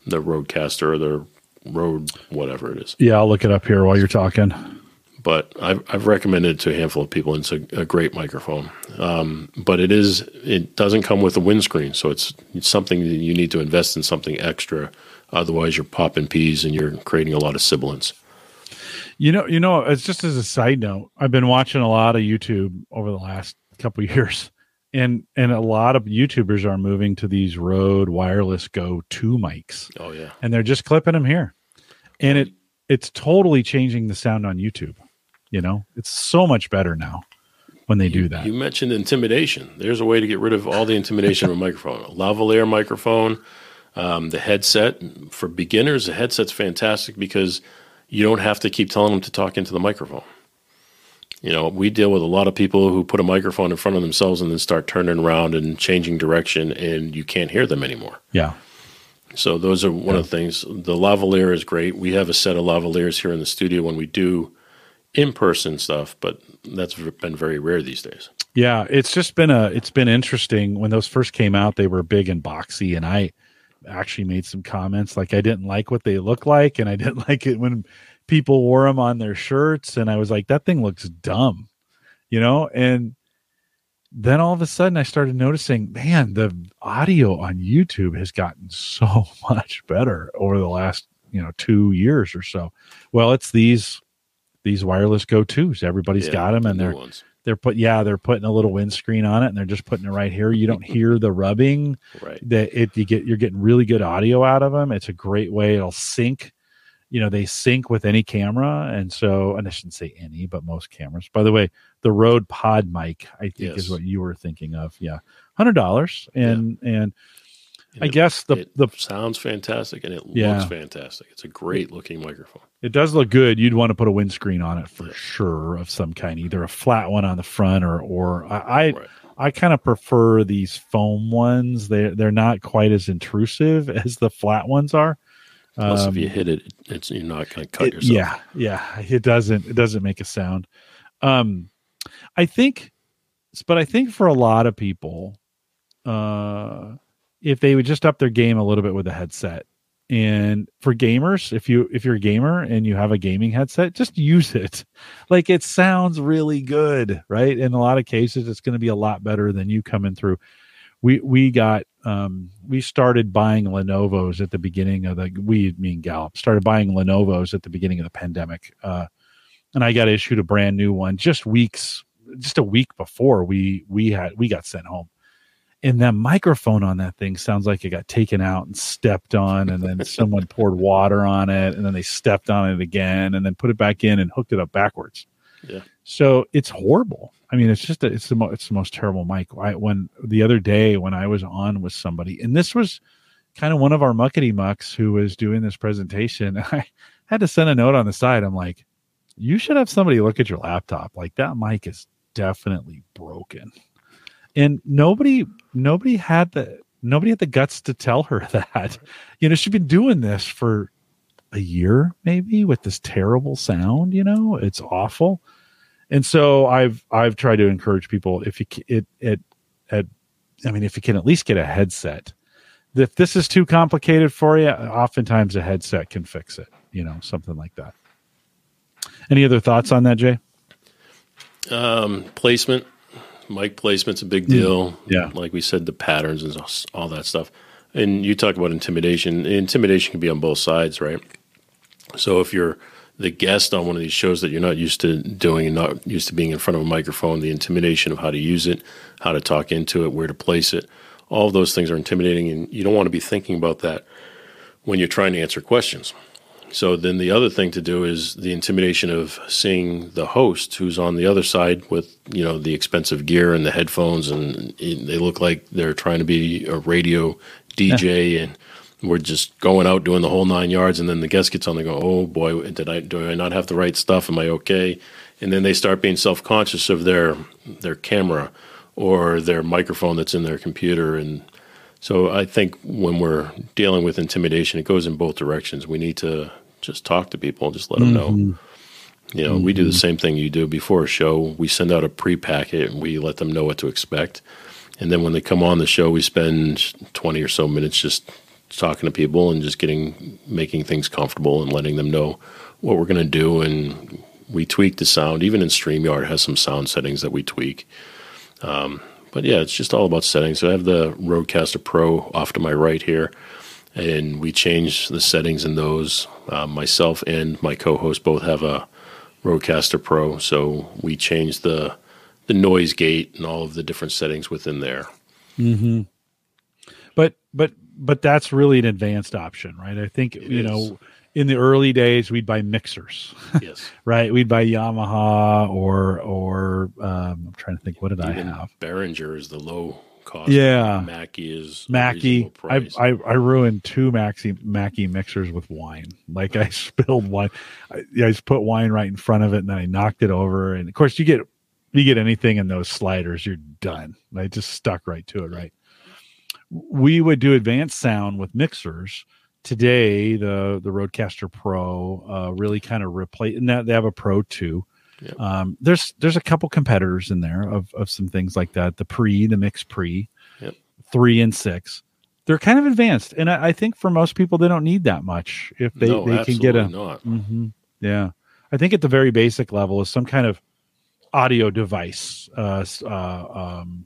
the Rodecaster or the Rode whatever it is. Yeah, I'll look it up here while you're talking but I've, I've recommended it to a handful of people. And it's a, a great microphone, um, but it is it doesn't come with a windscreen, so it's, it's something that you need to invest in something extra. Otherwise, you're popping peas and you're creating a lot of sibilance. You know, you know, it's just as a side note, I've been watching a lot of YouTube over the last couple years, and and a lot of YouTubers are moving to these Rode Wireless Go two mics. Oh yeah, and they're just clipping them here, and it it's totally changing the sound on YouTube. You know, it's so much better now when they do that. You mentioned intimidation. There's a way to get rid of all the intimidation of a microphone. A lavalier microphone, um, the headset for beginners. The headset's fantastic because you don't have to keep telling them to talk into the microphone. You know, we deal with a lot of people who put a microphone in front of themselves and then start turning around and changing direction, and you can't hear them anymore. Yeah. So those are one yeah. of the things. The lavalier is great. We have a set of lavaliers here in the studio when we do in person stuff, but that's been very rare these days. Yeah, it's just been a it's been interesting. When those first came out, they were big and boxy, and I actually made some comments like I didn't like what they look like, and I didn't like it when people wore them on their shirts, and I was like, that thing looks dumb, you know. And then all of a sudden, I started noticing, man, the audio on YouTube has gotten so much better over the last you know two years or so. Well, it's these these wireless go tos. Everybody's yeah, got them, and the they're ones. They're put yeah they're putting a little windscreen on it, and they're just putting it right here. You don't hear the rubbing. Right. That it you get you're getting really good audio out of them. It's a great way. It'll sync. You know they sync with any camera, and so and I shouldn't say any, but most cameras. By the way, the Rode PodMic I think yes. is what you were thinking of. Yeah, hundred dollars, and yeah. and I it, guess the the sounds fantastic and it yeah. looks fantastic. It's a great looking microphone. It does look good. You'd want to put a windscreen on it for sure of some kind, either a flat one on the front or or I I, right. I kind of prefer these foam ones. They they're not quite as intrusive as the flat ones are. Plus, um, if you um, hit it, it's you're not going to cut it, yourself. Yeah, yeah. It doesn't it doesn't make a sound. Um, I think, but I think for a lot of people, uh if they would just up their game a little bit with a headset, and for gamers if you if you're a gamer and you have a gaming headset just use it. Like it sounds really good right? In a lot of cases it's going to be a lot better than you coming through. We we got um we started buying lenovo's at the beginning of the we mean gallup started buying lenovo's at the beginning of the pandemic uh and i got issued a brand new one just weeks just a week before we we had we got sent home and that microphone on that thing sounds like it got taken out and stepped on and then someone poured water on it and then they stepped on it again and then put it back in and hooked it up backwards. Yeah. so it's horrible. I mean it's just a, it's the mo- it's the most terrible mic. I, when the other day when i was on with somebody and this was kind of one of our muckety mucks who was doing this presentation i had to send a note on the side. I'm like you should have somebody look at your laptop. Like that mic is definitely broken and nobody nobody had the nobody had the guts to tell her that. You know she's been doing this for a year maybe with this terrible sound you know? It's awful. And so i've i've tried to encourage people if you it it at i mean if you can at least get a headset. If this is too complicated for you oftentimes a headset can fix it you know something like that. Any other thoughts on that jay? Um, placement, mic placement's a big mm. deal. yeah. like we said, the patterns and all- all that stuff. And you talk about intimidation. Intimidation can be on both sides, right? So if you're the guest on one of these shows that you're not used to doing and not used to being in front of a microphone, the intimidation of how to use it, how to talk into it, where to place it, all of those things are intimidating, and you don't want to be thinking about that when you're trying to answer questions. So then the other thing to do is the intimidation of seeing the host who's on the other side with you know the expensive gear and the headphones and they look like they're trying to be a radio DJ and we're just going out doing the whole nine yards and then the guest gets on they go oh boy did I do I not have the right stuff? Am I okay? And then they start being self conscious of their their camera or their microphone that's in their computer. And so I think when we're dealing with intimidation, it goes in both directions. We need to just talk to people, just let them know. Mm-hmm. You know, we do the mm-hmm. same thing you do before a show. We send out a pre-packet and we let them know what to expect. And then when they come on the show, we spend 20 or so minutes just talking to people and just getting making things comfortable and letting them know what we're going to do and we tweak the sound. Even in StreamYard has some sound settings that we tweak. Um, but yeah, it's just all about settings. So I have the Rodecaster Pro off to my right here, and we change the settings in those. Uh, myself and my co-host both have a Rodecaster Pro, so we change the the noise gate and all of the different settings within there. but but but that's really an advanced option right i think you is. know in the early days we'd buy mixers Yes, right we'd buy yamaha or or um, i'm trying to think what did i have Behringer is the low cost. Yeah. Mackie is Mackie, I. I I ruined two Maxi Mackie mixers with wine. Like I spilled wine, I, I just put wine right in front of it, and then I knocked it over. And of course, you get you get anything in those sliders, you're done. I just stuck right to it. Right. We would do advanced sound with mixers. Today, the the Rodecaster Pro uh, really kind of replace, and that they have a Pro too. Yep. Um, there's there's a couple competitors in there of of some things like that. The pre, the mix pre, Yep. three and six. They're kind of advanced, and I, I think for most people they don't need that much if they no, they can get a not. hmm Yeah, I think at the very basic level is some kind of audio device. Uh, uh, um,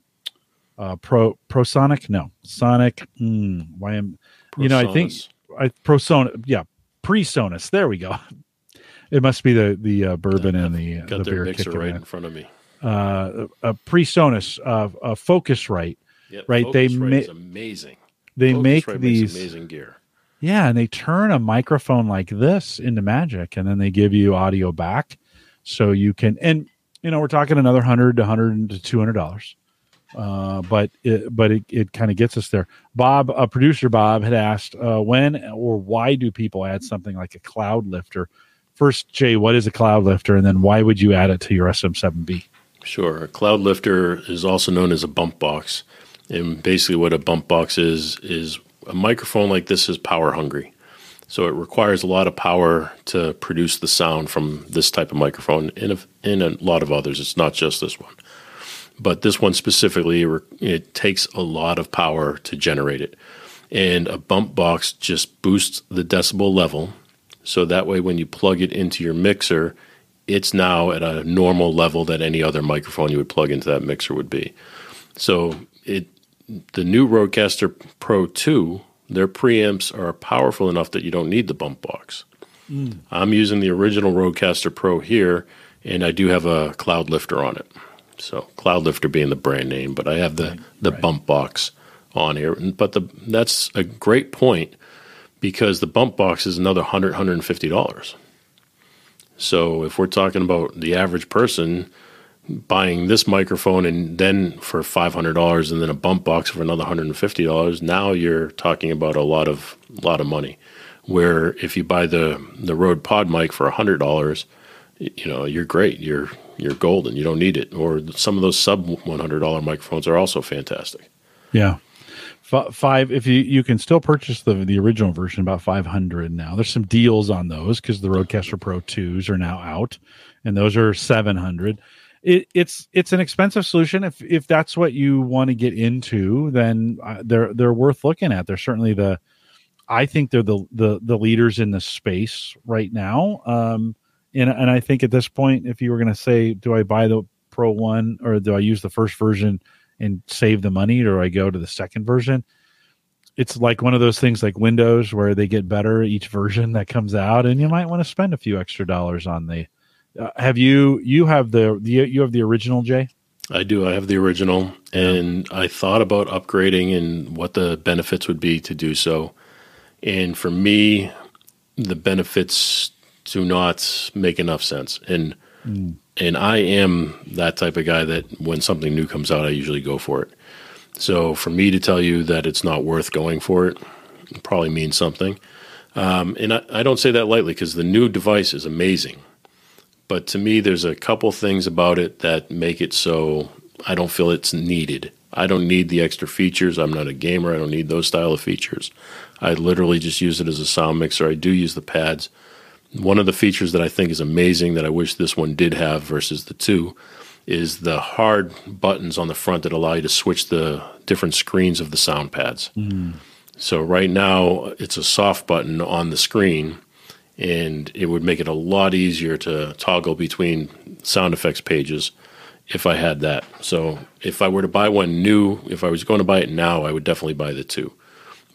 uh, pro ProSonic, no Sonic. Mm, why am you know? I think. I ProSonus. Yeah, PreSonus. There we go. It must be the the uh, bourbon and the got the their beer mixer right in. in front of me. Uh, a PreSonus, uh, a Focusrite. Yep, Right, they Focusrite ma- amazing. They make these amazing gear. Yeah, and they turn a microphone like this into magic, and then they give you audio back, so you can. And you know, we're talking another hundred to hundred to two hundred dollars, uh, but it, but it, it kind of gets us there. Bob, uh, producer Bob, had asked uh, when or why do people add something like a cloud lifter? First, Jay, what is a cloud lifter, and then why would you add it to your SM7B? Sure. A cloud lifter is also known as a bump box. And basically, what a bump box is, is a microphone like this is power hungry. So it requires a lot of power to produce the sound from this type of microphone and a, and a lot of others. It's not just this one. But this one specifically, it takes a lot of power to generate it. and a bump box just boosts the decibel level. So that way, when you plug it into your mixer, it's now at a normal level that any other microphone you would plug into that mixer would be. So it the new Rodecaster Pro 2, their preamps are powerful enough that you don't need the bump box. Mm. I'm using the original Rodecaster Pro here, and I do have a Cloud Lifter on it. So Cloud Lifter being the brand name, but I have the right, the right. bump box on here. But the that's a great point because the bump box is another 100 150 dollars. So if we're talking about the average person buying this microphone and then for five hundred dollars and then a bump box for another hundred and fifty dollars, now you're talking about a lot of lot of money. Where if you buy the the Rode PodMic for hundred dollars, you know you're great. You're you're golden. You don't need it. Or some of those sub one hundred dollar microphones are also fantastic. Yeah, F- five. If you you can still purchase the the original version about five hundred now. There's some deals on those because the Rodecaster Pro twos are now out, and those are seven hundred it, it's it's an expensive solution. If if that's what you want to get into, then uh, they're they're worth looking at. They're certainly the, I think they're the the the leaders in the space right now. Um, and and I think at this point, if you were going to say, do I buy the Pro One or do I use the first version and save the money, or I go to the second version? It's like one of those things like Windows where they get better each version that comes out, and you might want to spend a few extra dollars on the uh, have you you have the, the you have the original Jay? I do. I have the original, and I thought about upgrading and what the benefits would be to do so. And for me, the benefits do not make enough sense. And mm. And I am that type of guy that when something new comes out, I usually go for it. So for me to tell you that it's not worth going for it, probably means something. Um, and I, I don't say that lightly because the new device is amazing. But to me, there's a couple things about it that make it so I don't feel it's needed. I don't need the extra features. I'm not a gamer. I don't need those style of features. I literally just use it as a sound mixer. I do use the pads. One of the features that I think is amazing that I wish this one did have versus the two is the hard buttons on the front that allow you to switch the different screens of the sound pads. Mm. So right now it's a soft button on the screen and it would make it a lot easier to toggle between sound effects pages if I had that. So if I were to buy one new, if I was going to buy it now, I would definitely buy the two.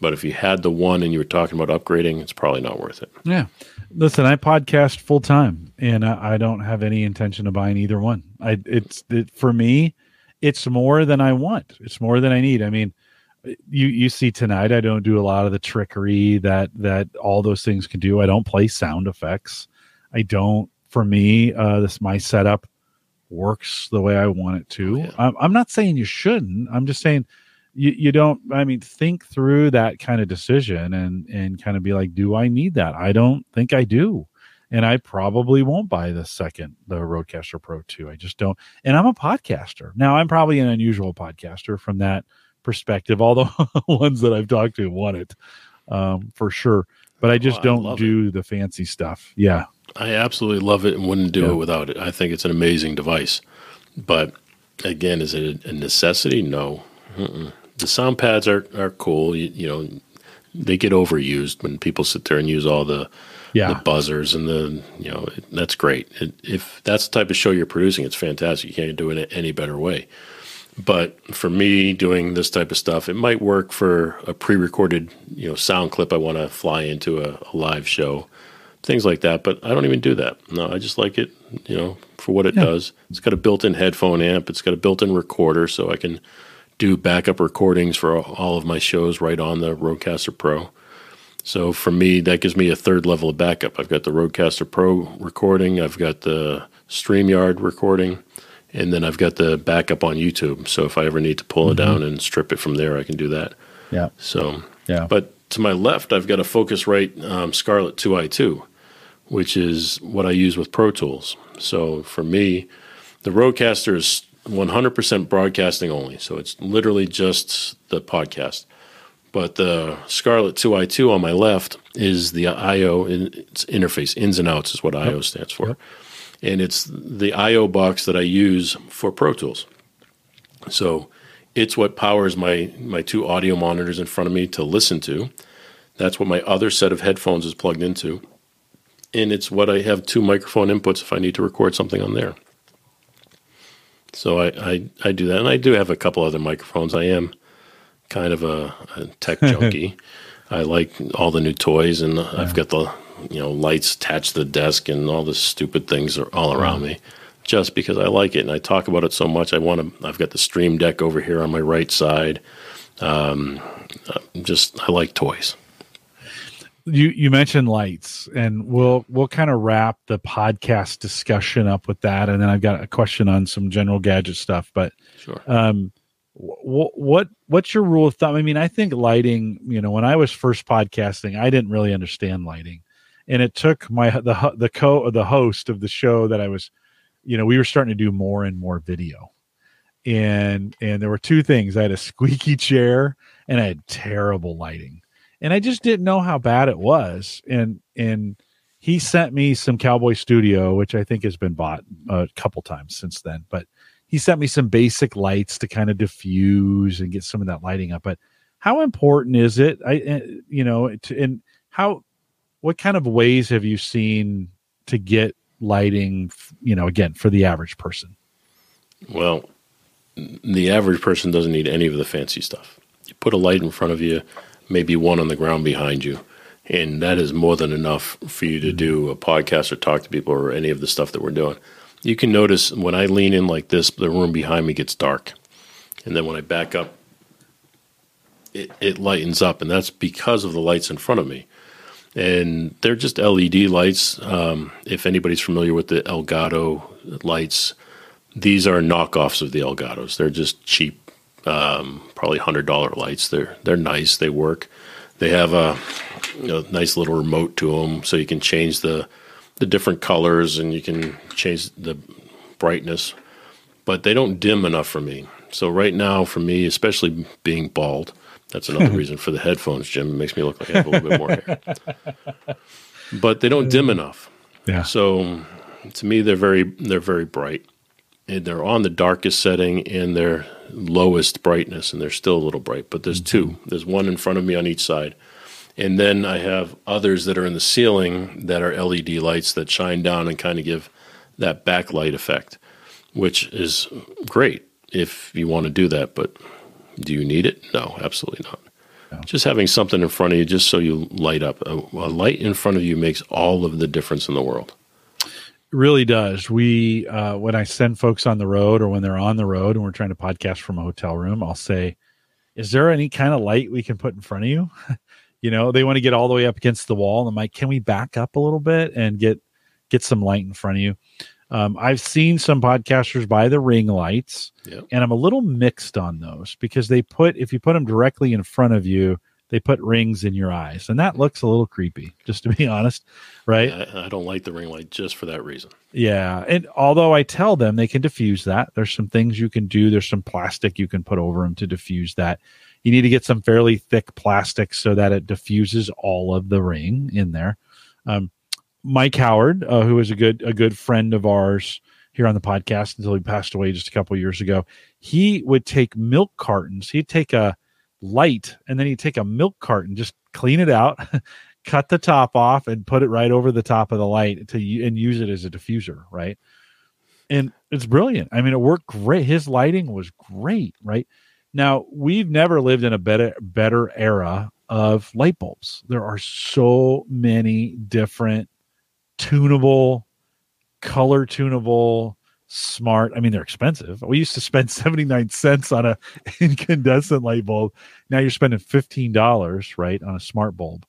But if you had the one and you were talking about upgrading, it's probably not worth it. Yeah. Listen, I podcast full time and I, I, don't have any intention of buying either one. I it's it, for me, it's more than I want. It's more than I need. I mean, you you see tonight i don't do a lot of the trickery that that all those things can do i don't play sound effects i don't for me uh this my setup works the way i want it to oh, yeah. I'm, I'm not saying you shouldn't i'm just saying you, you don't i mean think through that kind of decision and and kind of be like do i need that i don't think i do and i probably won't buy the second the rodecaster pro 2 i just don't and i'm a podcaster now i'm probably an unusual podcaster from that perspective. All the ones that I've talked to want it um, for sure, but I just oh, don't I do it. the fancy stuff. Yeah, I absolutely love it and wouldn't do yeah. it without it. I think it's an amazing device, but again, is it a necessity? No. Mm-mm. The sound pads are are cool. You, you, know, they get overused when people sit there and use all the yeah. the buzzers and the you know that's great. It, if that's the type of show you're producing, it's fantastic. You can't do it any better way. But for me, doing this type of stuff, it might work for a pre-recorded, you know, sound clip I want to fly into a, a, live show, things like that. But I don't even do that. No, I just like it, you know, for what it yeah. does. It's got a built-in headphone amp. It's got a built-in recorder, so I can do backup recordings for all of my shows right on the Rodecaster Pro. So for me, that gives me a third level of backup. I've got the Rodecaster Pro recording. I've got the StreamYard recording and then I've got the backup on YouTube. So if I ever need to pull mm-hmm. it down and strip it from there, I can do that. Yeah. So yeah. But to my left, I've got a Focusrite um, Scarlett 2i2, which is what I use with Pro Tools. So for me, the Rodecaster is 100% broadcasting only. So it's literally just the podcast. But the Scarlett 2i2 on my left is the I/O in, interface. Ins and outs is what yep. I/O stands for. Yep and it's the I/O box that I use for Pro Tools. So It's what powers my my two audio monitors in front of me to listen to. That's what my other set of headphones is plugged into. And it's what I have two microphone inputs if I need to record something on there. So I, I, I do that. And I do have a couple other microphones. I am kind of a, a tech junkie. I like all the new toys, and yeah. I've got the you know lights attached to the desk, and all the stupid things are all around me. Just because I like it, and I talk about it so much, I want to. I've got the Stream Deck over here on my right side. Um, just I like toys. You you mentioned lights, and we'll we'll kind of wrap the podcast discussion up with that, and then I've got a question on some general gadget stuff. But sure. Um, what what what's your rule of thumb? I mean, I think lighting. You know, when I was first podcasting, I didn't really understand lighting, and it took my the the co the host of the show that I was, you know, we were starting to do more and more video, and and there were two things. I had a squeaky chair and I had terrible lighting, and I just didn't know how bad it was, and and he sent me some Cowboy Studio, which I think has been bought a couple times since then, but he sent me some basic lights to kind of diffuse and get some of that lighting up. But how important is it? I, eh, you know, to, and how, what kind of ways have you seen to get lighting, you know, again, for the average person? Well, the average person doesn't need any of the fancy stuff. You put a light in front of you, maybe one on the ground behind you, and that is more than enough for you to do a podcast or talk to people or any of the stuff that we're doing you can notice when I lean in like this, the room behind me gets dark. And then when I back up, it, it lightens up. And that's because of the lights in front of me. And they're just LED lights. Um, if anybody's familiar with the Elgato lights, these are knockoffs of the Elgatos. They're just cheap, um, probably hundred dollar lights. They're they're nice. They work. They have a, nice little remote to them, so you can change the the different colors and you can change the brightness, but they don't dim enough for me. So right now, for me, especially being bald, that's another reason for the headphones, Jim. It makes me look like I have a little bit more hair. But they don't dim enough. Yeah. So to me, they're very they're very bright. They're on the darkest setting and their lowest brightness, and they're still a little bright. But there's mm-hmm. two. There's one in front of me on each side and then I have others that are in the ceiling that are LED lights that shine down and kind of give that backlight effect, which is great if you want to do that. But do you need it? No, absolutely not. No. Just having something in front of you, just so you light up. A, a, light in front of you makes all of the difference in the world. Really does. We, uh, when I send folks on the road or when they're on the road and we're trying to podcast from a hotel room, I'll say, "Is there any kind of light we can put in front of you?" you know they want to get all the way up against the wall and i'm like can we back up a little bit and get get some light in front of you um, i've seen some podcasters buy the ring lights yep. and i'm a little mixed on those because they put if you put them directly in front of you they put rings in your eyes and that looks a little creepy just to be honest right I, I don't like the ring light just for that reason yeah and although i tell them they can diffuse that there's some things you can do there's some plastic you can put over them to diffuse that you need to get some fairly thick plastic so that it diffuses all of the ring in there. Um, Mike Howard, uh, who is a good a good friend of ours here on the podcast until he passed away just a couple years ago, he would take milk cartons. He'd take a light and then he'd take a milk carton, just clean it out, cut the top off, and put it right over the top of the light to and use it as a diffuser, right? And it's brilliant. I mean, it worked great. His lighting was great, right? Now, we've never lived in a better better era of light bulbs. There are so many different tunable, color tunable, smart. I mean, they're expensive. We used to spend 79 cents on a incandescent light bulb. Now you're spending $15, right, on a smart bulb.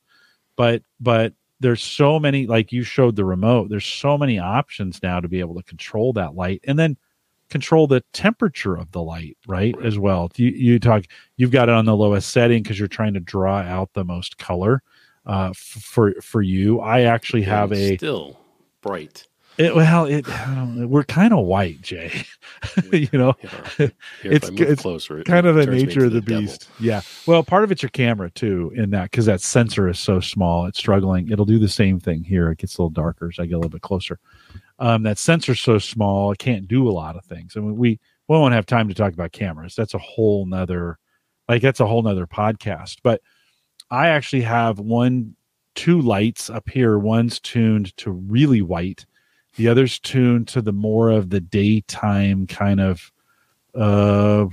But but there's so many like you showed the remote. There's so many options now to be able to control that light. And then control the temperature of the light, right? As well. You, you talk, you've got it on the lowest setting because you're trying to draw out the most color uh, f- for for you. I actually have a still bright. It, well, it we're kind of white, Jay. you know, Here, it's it's closer, kind of the nature of the, the beast. Yeah. Well, part of it's your camera too, in that because that sensor is so small, it's struggling. It'll do the same thing here. It gets a little darker as I get a little bit closer um, that sensor's so small it can't do a lot of things. I mean, we we won't have time to talk about cameras. That's a whole nother, like that's a whole nother podcast. But I actually have one, two lights up here. One's tuned to really white, the other's tuned to the more of the daytime kind of uh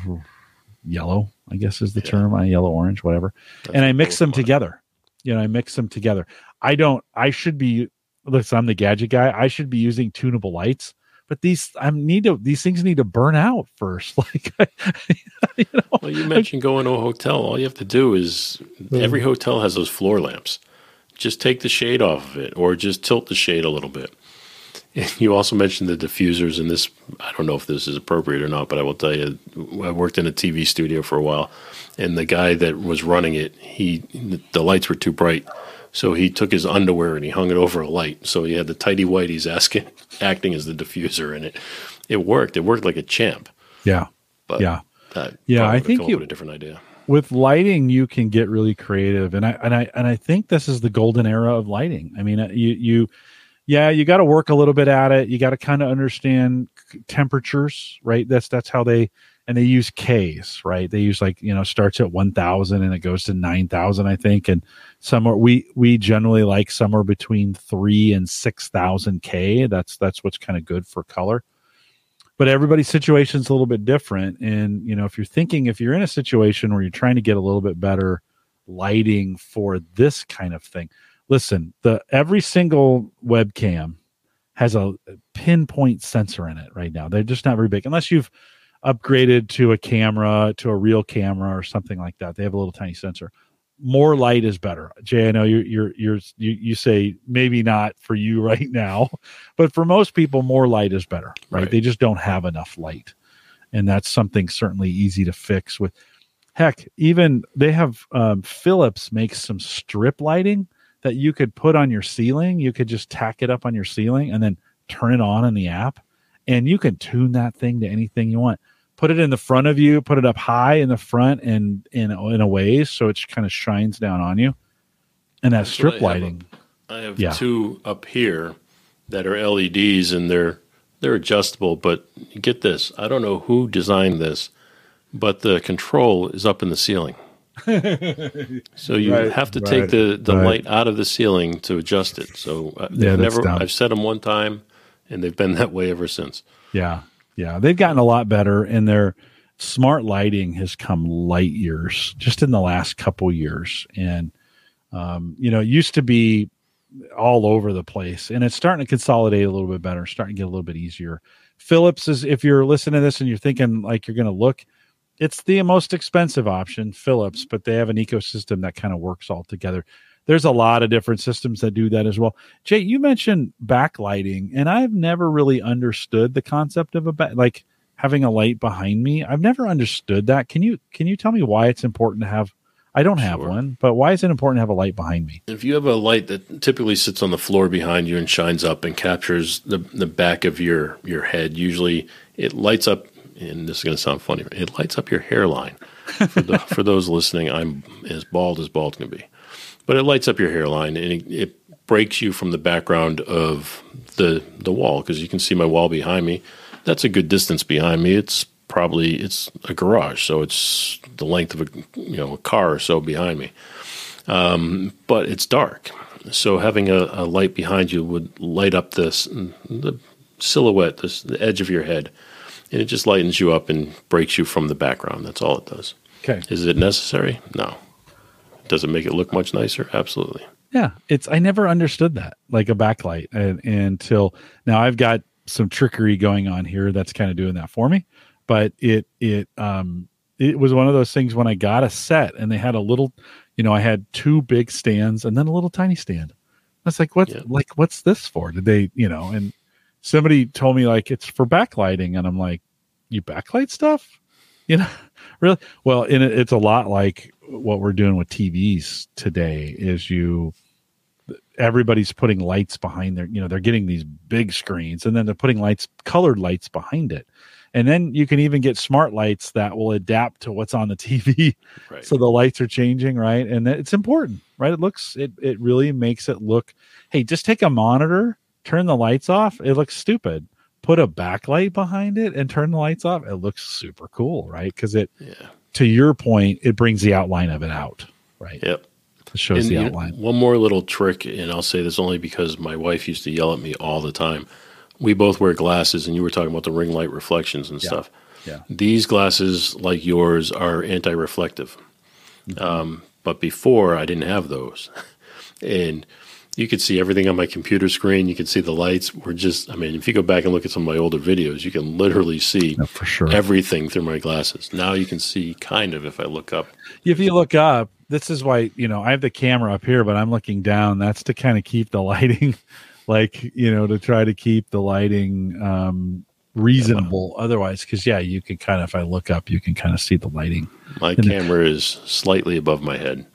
yellow, I guess is the yeah. term. I yellow orange, whatever. That's and I mix them together. You know, I mix them together. I don't. I should be. Listen, I'm the gadget guy. I should be using tunable lights but these I need to these things need to burn out first. Like, you know, well, you mentioned going to a hotel. All you have to do is every hotel has those floor lamps. Just take the shade off of it, or just tilt the shade a little bit. You also mentioned the diffusers, and this I don't know if this is appropriate or not, but I will tell you, I worked in a TV studio for a while, and the guy that was running it, he the lights were too bright so he took his underwear and he hung it over a light. So he had the tidy whiteies asking, acting as the diffuser, and it it worked. It worked like a champ. Yeah, but yeah, yeah. I think you a different idea with lighting. You can get really creative, and I and I and I think this is the golden era of lighting. I mean, uh, you you yeah, you got to work a little bit at it. You got to kind of understand temperatures, right? That's that's how they and they use Ks, right? They use like you know starts at one thousand and it goes to nine thousand, I think, and somewhere we we generally like somewhere between three and six thousand K. That's that's what's kind of good for color. But everybody's situation is a little bit different, and you know if you're thinking if you're in a situation where you're trying to get a little bit better lighting for this kind of thing, listen, the every single webcam has a pinpoint sensor in it right now. They're just not very big unless you've upgraded to a camera to a real camera or something like that. They have a little tiny sensor. More light is better. Jay, I know you're you're you're you, you say maybe not for you right now, but for most people, more light is better. Right? right? They just don't have enough light, and that's something certainly easy to fix with. Heck, even they have um, Philips makes some strip lighting that you could put on your ceiling. You could just tack it up on your ceiling and then turn it on in the app, and you can tune that thing to anything you want put it in the front of you, put it up high in the front and in in a way so it kind of shines down on you. And that strip I lighting. Have a, I have yeah. two up here that are LEDs and they're they're adjustable, but get this, I don't know who designed this, but the control is up in the ceiling. so you right, have to right, take the, the right. light out of the ceiling to adjust it. So uh, yeah, never dumb. I've set them one time and they've been that way ever since. Yeah. Yeah, they've gotten a lot better, and their smart lighting has come light years just in the last couple years. And um, you know, it used to be all over the place, and it's starting to consolidate a little bit better, starting to get a little bit easier. Philips is if you're listening to this and you're thinking like you're going to look, it's the most expensive option, Philips, but they have an ecosystem that kind of works all together there's a lot of different systems that do that as well. Jay, you mentioned backlighting, and I've never really understood the concept of a back, like having a light behind me. I've never understood that. Can you can you tell me why it's important to have? I don't have sure. one, but why is it important to have a light behind me? If you have a light that typically sits on the floor behind you and shines up and captures the the back of your your head, usually it lights up. And this is going to sound funny. It lights up your hairline. For, the, for those listening, I'm as bald as bald can be but it lights up your hairline and it, it breaks you from the background of the the wall because you can see my wall behind me. That's a good distance behind me. It's probably it's a garage, so it's the length of a you know a car or so behind me. Um, but it's dark, so having a, a, light behind you would light up this the silhouette, this the edge of your head, and it just lightens you up and breaks you from the background. That's all it does. Okay. Is it necessary? No. Does it make it look much nicer? Absolutely. Yeah, it's I never understood that like a backlight and, until now. I've got some trickery going on here that's kind of doing that for me, but it it um it was one of those things when I got a set and they had a little, you know, I had two big stands and then a little tiny stand. I was like, what's yeah. like what's this for? Did they, you know, and somebody told me like it's for backlighting, and I'm like, you backlight stuff, you know, really? Well, and it, it's a lot like what we're doing with TVs today is you everybody's putting lights behind their you know they're getting these big screens and then they're putting lights colored lights behind it. And then you can even get smart lights that will adapt to what's on the tv right. so the lights are changing right? And it's important right? It looks it, it really makes it look hey just take a monitor turn the lights off it looks stupid put a backlight behind it and turn the lights off, it looks super cool, right? Because it, Yeah. to your point, it brings the outline of it out, right? Yep. It shows And, the you know, outline. one more little trick, and I'll say this only because my wife used to yell at me all the time. We both wear glasses, and you were talking about the ring light reflections and Yeah. stuff. Yeah. These glasses, like yours, are anti reflective. Mm-hmm. Um, but before, I didn't have those. and you could see everything on my computer screen. You could see the lights. Were just, I mean, if you go back and look at some of my older videos, you can literally see No, for sure. everything through my glasses. Now you can see kind of if I look up. if you look up, this is why you know I have the camera up here, but I'm looking down. That's to kind of keep the lighting, like you know, to try to keep the lighting um, reasonable. Otherwise, because yeah, you can kind of if I look up, you can kind of see the lighting. My And- camera is slightly above my head.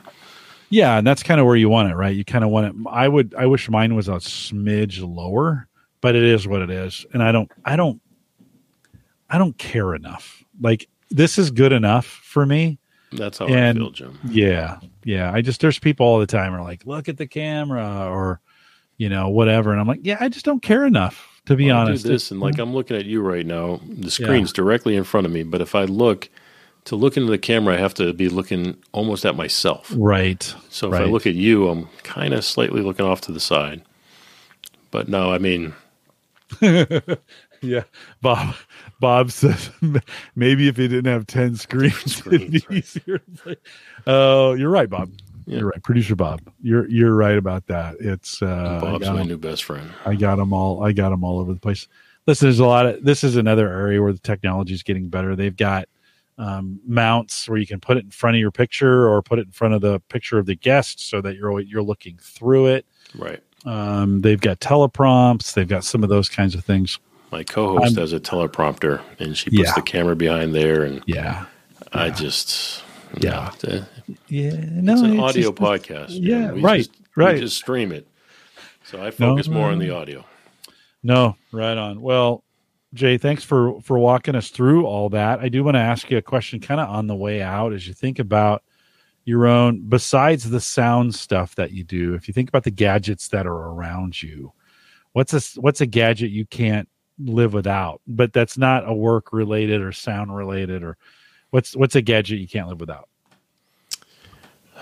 Yeah, and that's kind of where you want it, right? You kind of want it. I would. I wish mine was a smidge lower, but it is what it is, and I don't. I don't. I don't care enough. Like this is good enough for me. That's how And- I feel, Jim. Yeah, yeah. I just there's people all the time are like, look at the camera or you know whatever, and I'm like, yeah, I just don't care enough to be Well, honest. this, and like I'm looking at you right now. The Yeah. screen's directly in front of me, but if I look to look into the camera, I have to be looking almost at myself. right, So if I look at you, I'm kind of slightly looking off to the side. But no, I mean, yeah. Bob, Bob says maybe if he didn't have ten screens, it'd be Screens, right. easier. Oh, you're right, Bob. Yeah. You're right, producer Bob. You're you're right about that. It's uh, Bob's my new best friend. I got them all. I got them all over the place. Listen, there's a lot of. This is another area where the technology is getting better. They've got um, mounts where you can put it in front of your picture or put it in front of the picture of the guest, so that you're you're looking through it. Right. Um, they've got teleprompts. They've got some of those kinds of things. My co-host I'm- has a teleprompter, and she puts Yeah. the camera behind there, and Yeah, I just Yeah. no, yeah. No, it's an it's audio just- podcast. yeah, right, just- right. We just stream it, so I focus more on the audio. No, right on. Well, Jay, thanks for for walking us through all that. I do want to ask you a question, kind of on the way out, as you think about your own. Besides the sound stuff that you do, if you think about the gadgets that are around you, what's a what's a gadget you can't live without? But that's not a work related or sound related, or what's what's a gadget you can't live without?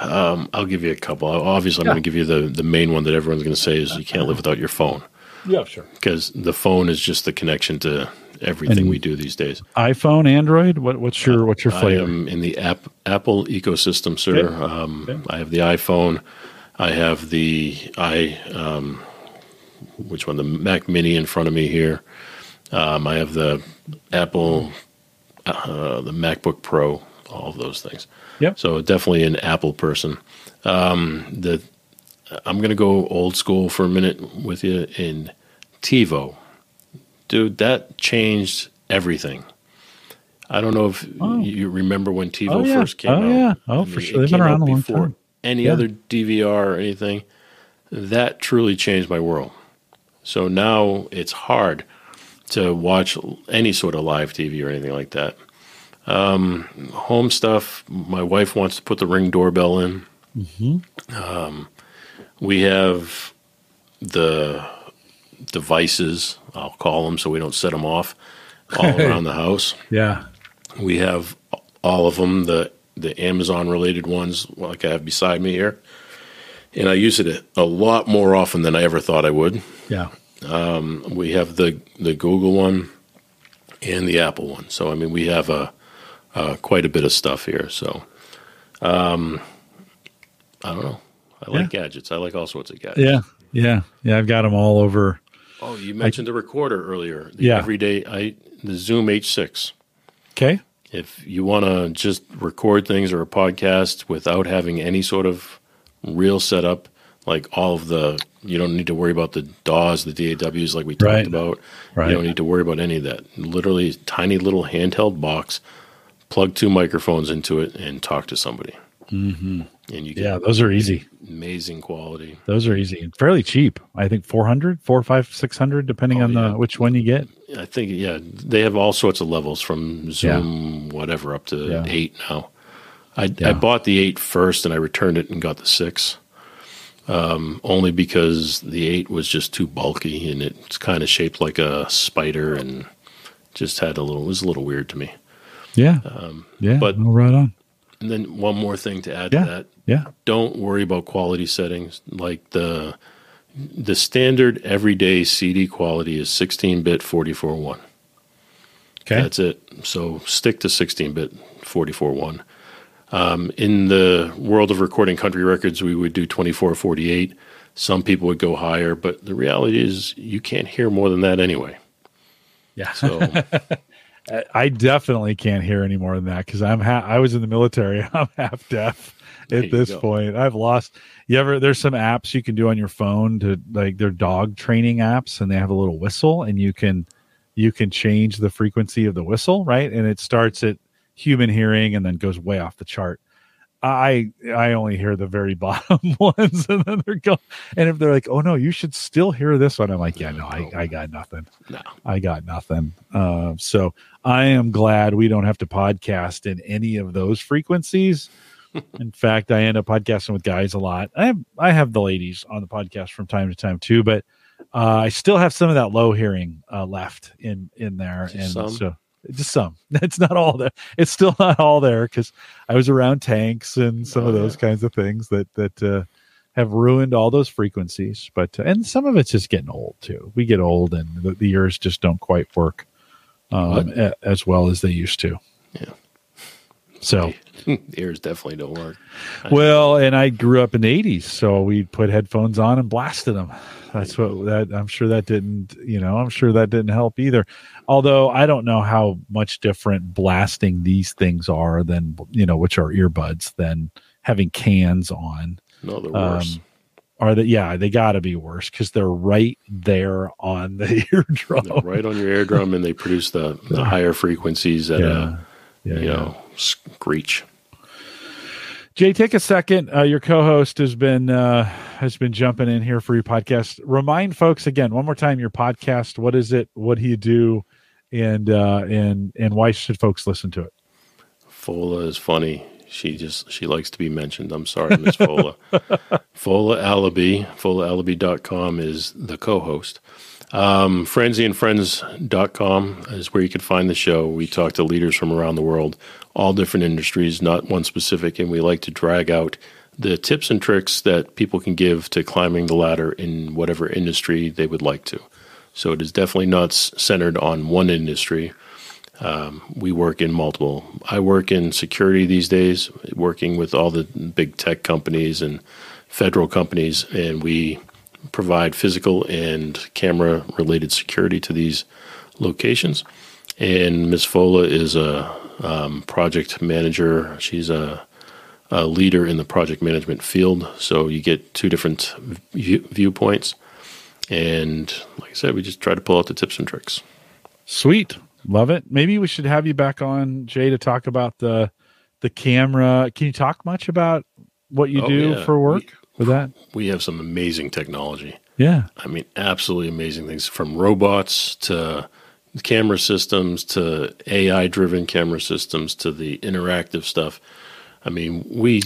Um, I'll give you a couple. Obviously, I'm Yeah. going to give you the the main one that everyone's going to say is you can't live without your phone Yeah, sure. because the phone is just the connection to everything And- we do these days. iPhone, Android. What what's your what's your flavor? I am in the app, Apple ecosystem, sir. Okay. Um, Okay. I have the iPhone. I have the i um, which one? The Mac Mini in front of me here. Um, I have the Apple, uh, the MacBook Pro. All of those things. Yep. So definitely an Apple person. Um, the I'm going to go old school for a minute with you in TiVo. Dude, that changed everything. I don't know if Oh. you remember when TiVo Oh, yeah. first came Oh, out. Oh, yeah. Oh, I for mean, sure. it They've been around a long before time. Any Yeah. other DVR or anything, that truly changed my world. So now it's hard to watch any sort of live TV or anything like that. Um, home stuff. My wife wants to put the ring doorbell in. Um, we have the devices. I'll call them so we don't set them off all around the house. Yeah. We have all of them, the the Amazon related ones, like I have beside me here, and I use it a lot more often than I ever thought I would. Yeah. We have the the Google one and the Apple one, so I mean we have a, uh quite a bit of stuff here. So, um, I don't know. I like gadgets. I like all sorts of gadgets. Yeah. Yeah. Yeah. I've got them all over. Oh, you mentioned the recorder earlier. The Yeah. Everyday, I the Zoom H6. Okay. If you want to just record things or a podcast without having any sort of real setup, like all of the, you don't need to worry about the DAWs, the DAWs, like we talked Right. about. Right. You don't need to worry about any of that. Literally, tiny little handheld box, plug two microphones into it, and talk to somebody. Mm-hmm. And you get Yeah. Those are easy. amazing quality. Those are easy and fairly cheap. I think 400, 4, 5, 600, depending Oh, on yeah. the which one you get. I think, yeah, they have all sorts of levels from Zoom, whatever, up to Yeah. eight now. I, Yeah. I bought the eight first and I returned it and got the six. um, only because the eight was just too bulky and it's kind of shaped like a spider and just had a little. It was a little weird to me. Yeah, um, yeah, but no, right on. And then one more thing to add yeah. to that. Yeah. Don't worry about quality settings. Like the the standard everyday CD quality is 16-bit 44.1. Okay. That's it. So stick to 16-bit 44.1. Um, in the world of recording country records, we would do 2448. Some people would go higher, but the reality is you can't hear more than that anyway. Yeah. So I definitely can't hear any more than that because I'm ha- I was in the military. I'm half deaf at this go. point. I've lost. You ever? There's some apps you can do on your phone to like they're dog training apps, and they have a little whistle, and you can you can change the frequency of the whistle, right? And it starts at human hearing and then goes way off the chart. I I only hear the very bottom ones, and then they're going. And if they're like, "Oh no, you should still hear this one," I'm like, "Yeah, no, I, I got nothing. No, I got nothing." Uh, so I am glad we don't have to podcast in any of those frequencies. in fact, I end up podcasting with guys a lot. I have I have the ladies on the podcast from time to time too, but uh, I still have some of that low hearing uh, left in in there, Just and some? so just some. It's not all there. It's still not all there because I was around tanks and some Oh, of those yeah. kinds of things that that uh, have ruined all those frequencies. But uh, and some of it's just getting old too. We get old, and the, the ears just don't quite work um, a, as well as they used to. Yeah. So the ears definitely don't work. well, and I grew up in the '80s, so we put headphones on and blasted them. That's what that I'm sure that didn't, you know, I'm sure that didn't help either. Although I don't know how much different blasting these things are than you know, which are earbuds than having cans on. No, they're Um, worse. Are they? Yeah, they got to be worse because they're right there on the eardrum. They're right on your eardrum, and they produce the, the higher frequencies at Yeah, a yeah, you yeah. know screech. Jay, take a second. Uh, your co-host has been uh, has been jumping in here for your podcast. Remind folks again one more time your podcast. What is it? What do you do? And uh, and and why should folks listen to it? Fola is funny. She just she likes to be mentioned. I'm sorry, Miss Fola. Fola Allaby, FolaAllaby.com is the co-host. Um, FrenzyandFriends.com is where you can find the show. We talk to leaders from around the world, all different industries, not one specific, and we like to drag out the tips and tricks that people can give to climbing the ladder in whatever industry they would like to. So it is definitely not centered on one industry um, we work in multiple. I work in security these days, working with all the big tech companies and federal companies, and we provide physical and camera related security to these locations. And Ms. Fola is a um, project manager. She's a, a leader in the project management field. So you get two different view, viewpoints. And like I said, we just try to pull out the tips and tricks. Sweet, love it. Maybe we should have you back on Jay to talk about the the camera. Can you talk much about what you Oh, do yeah. for work with that? We have some amazing technology. Yeah, I mean, absolutely amazing things from robots to camera systems to AI driven camera systems to the interactive stuff. I mean, we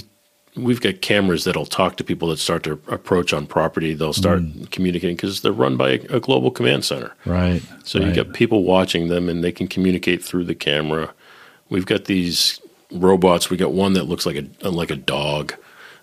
we've got cameras that'll talk to people that start to approach on property. They'll start communicating because they're run by a, a global command center. right. So right. you got people watching them and they can communicate through the camera. We've got these robots. We got one that looks like a like a dog.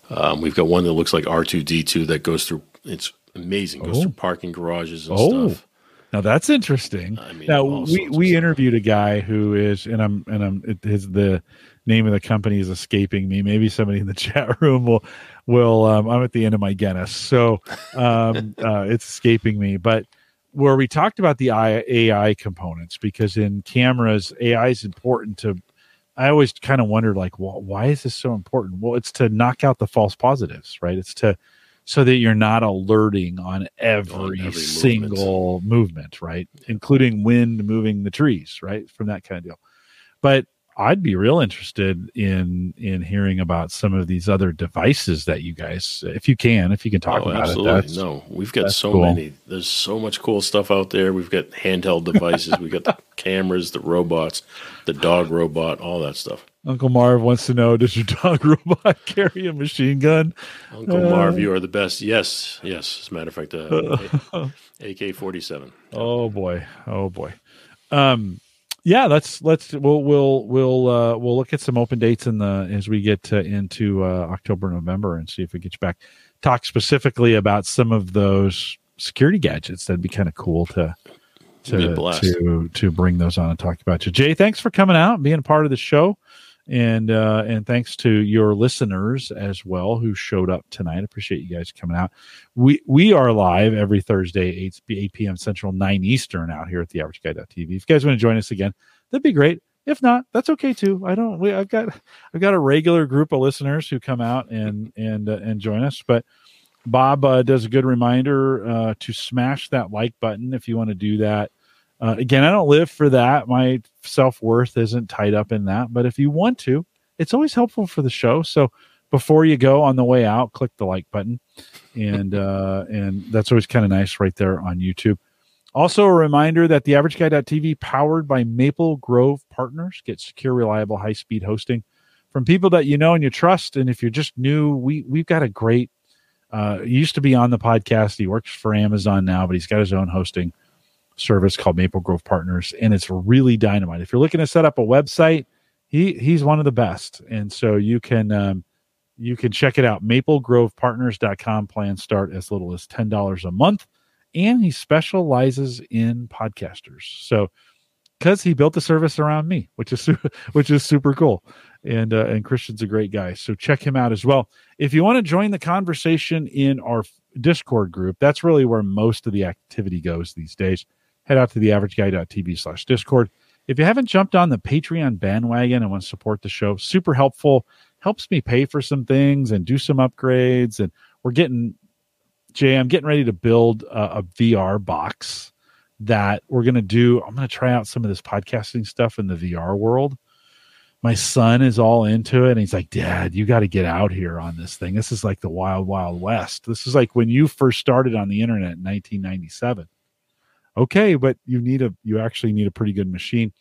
Um, we've got one that looks like R two D two that goes through. It's amazing. Goes Oh. through parking garages and Oh. stuff. Now that's interesting. I mean, now we we interviewed a guy who is, and I'm and I'm it, his the name of the company is escaping me. Maybe somebody in the chat room will will. Um, I'm at the end of my Guinness, so um, uh, it's escaping me. But where we talked about the AI components, because in cameras, AI is important to. I always kind of wondered, like, well, why is this so important? Well, it's to knock out the false positives, right? It's to so that you're not alerting on every, On every movement. single movement. right? Including wind moving the trees, right? From that kind of deal. But I'd be real interested in in hearing about some of these other devices that you guys, if you can, if you can talk oh, about absolutely. it. no, we've got so cool. many. There's so much cool stuff out there. We've got handheld devices. we've got the cameras, the robots, the dog robot, all that stuff. Uncle Marv wants to know: Does your dog robot carry a machine gun? Uncle uh, Marv, you are the best. Yes, yes. As a matter of fact, uh, AK forty seven. Oh boy, oh boy. Um, yeah, let's let's we'll we'll we'll uh, we'll look at some open dates in the as we get uh, into uh, October November and see if we get you back. Talk specifically about some of those security gadgets. That'd be kind of cool to to to to bring those on and talk about you. Jay, thanks for coming out and being a part of the show and uh, and thanks to your listeners as well who showed up tonight. Appreciate you guys coming out. We we are live every Thursday, 8, 8 p.m. Central, 9 Eastern out here at the average Guy TV. If you guys want to join us again, that'd be great. If not, that's okay too. I don't. We, I've got I've got a regular group of listeners who come out and and uh, and join us. But Bob uh, does a good reminder uh, to smash that like button if you want to do that uh, again, I don't live for that. My self worth isn't tied up in that. But if you want to, it's always helpful for the show. So before you go on the way out, click the like button, and uh, and that's always kind of nice right there on YouTube. Also, a reminder that the average guy.tv powered by Maple Grove Partners get secure, reliable, high speed hosting from people that you know and you trust. And if you're just new, we we've got a great. Uh, he used to be on the podcast. He works for Amazon now, but he's got his own hosting service called Maple Grove Partners, and it's really dynamite. If you're looking to set up a website, he he's one of the best, and so you can um, you can check it out. MapleGrovePartners.com. Plans start as little as ten dollars a month, and he specializes in podcasters. So because he built the service around me, which is which is super cool. And uh, and Christian's a great guy, so check him out as well. If you want to join the conversation in our Discord group, that's really where most of the activity goes these days head out to the averageguy.tv slash discord. If you haven't jumped on the Patreon bandwagon and want to support the show, super helpful. Helps me pay for some things and do some upgrades. And we're getting, Jay, I'm getting ready to build a, a VR box that we're going to do. I'm going to try out some of this podcasting stuff in the VR world. My son is all into it. And he's like, Dad, you got to get out here on this thing. This is like the wild, wild west. This is like when you first started on the internet in 1997 okay, but you need a you actually need a pretty good machine.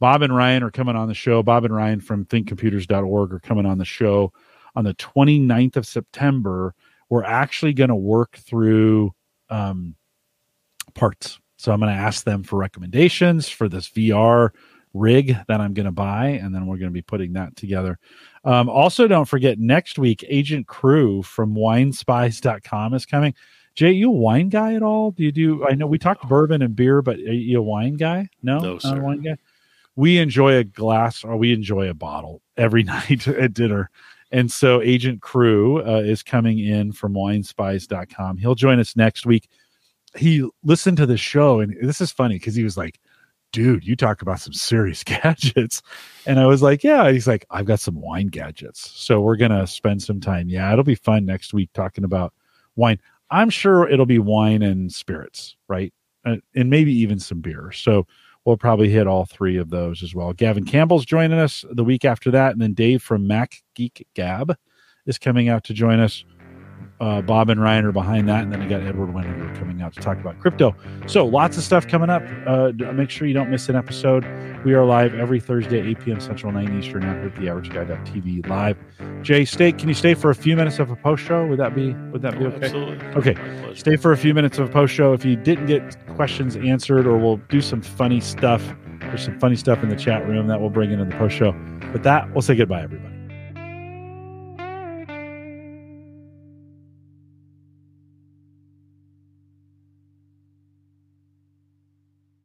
Bob and Ryan are coming on the show. Bob and Ryan from thinkcomputers.org are coming on the show on the 29th of September. We're actually going to work through um, parts. So I'm going to ask them for recommendations for this VR rig that I'm going to buy, and then we're going to be putting that together. Um, also, don't forget next week, Agent Crew from winespies.com is coming. Jay, you a wine guy at all? Do you do? I know we talked bourbon and beer, but are you a wine guy? No, no, sir. wine guy. We enjoy a glass, or we enjoy a bottle every night at dinner. And so, Agent Crew uh, is coming in from WineSpies.com. He'll join us next week. He listened to the show, and this is funny because he was like, dude, you talk about some serious gadgets. And I was like, yeah. He's like, I've got some wine gadgets. So we're going to spend some time. Yeah, it'll be fun next week talking about wine. I'm sure it'll be wine and spirits, right? Uh, and maybe even some beer. So we'll probably hit all three of those as well. Gavin Campbell's joining us the week after that, and then Dave from Mac Geek Gab is coming out to join us uh, Bob and Ryan are behind that, and then I got Edward Weniger coming out to talk about crypto. So lots of stuff coming up. Uh, make sure you don't miss an episode. We are live every Thursday, 8 p.m. Central, 9 Eastern, out here at the Average Guy.tv live. Jay, stay. Can you stay for a few minutes of a post show? Would that be Would that be okay? Absolutely. Okay. Stay for a few minutes of a post show. If you didn't get questions answered, or we'll do some funny stuff. There's some funny stuff in the chat room that we'll bring in in the post show. But that, we'll say goodbye, everybody.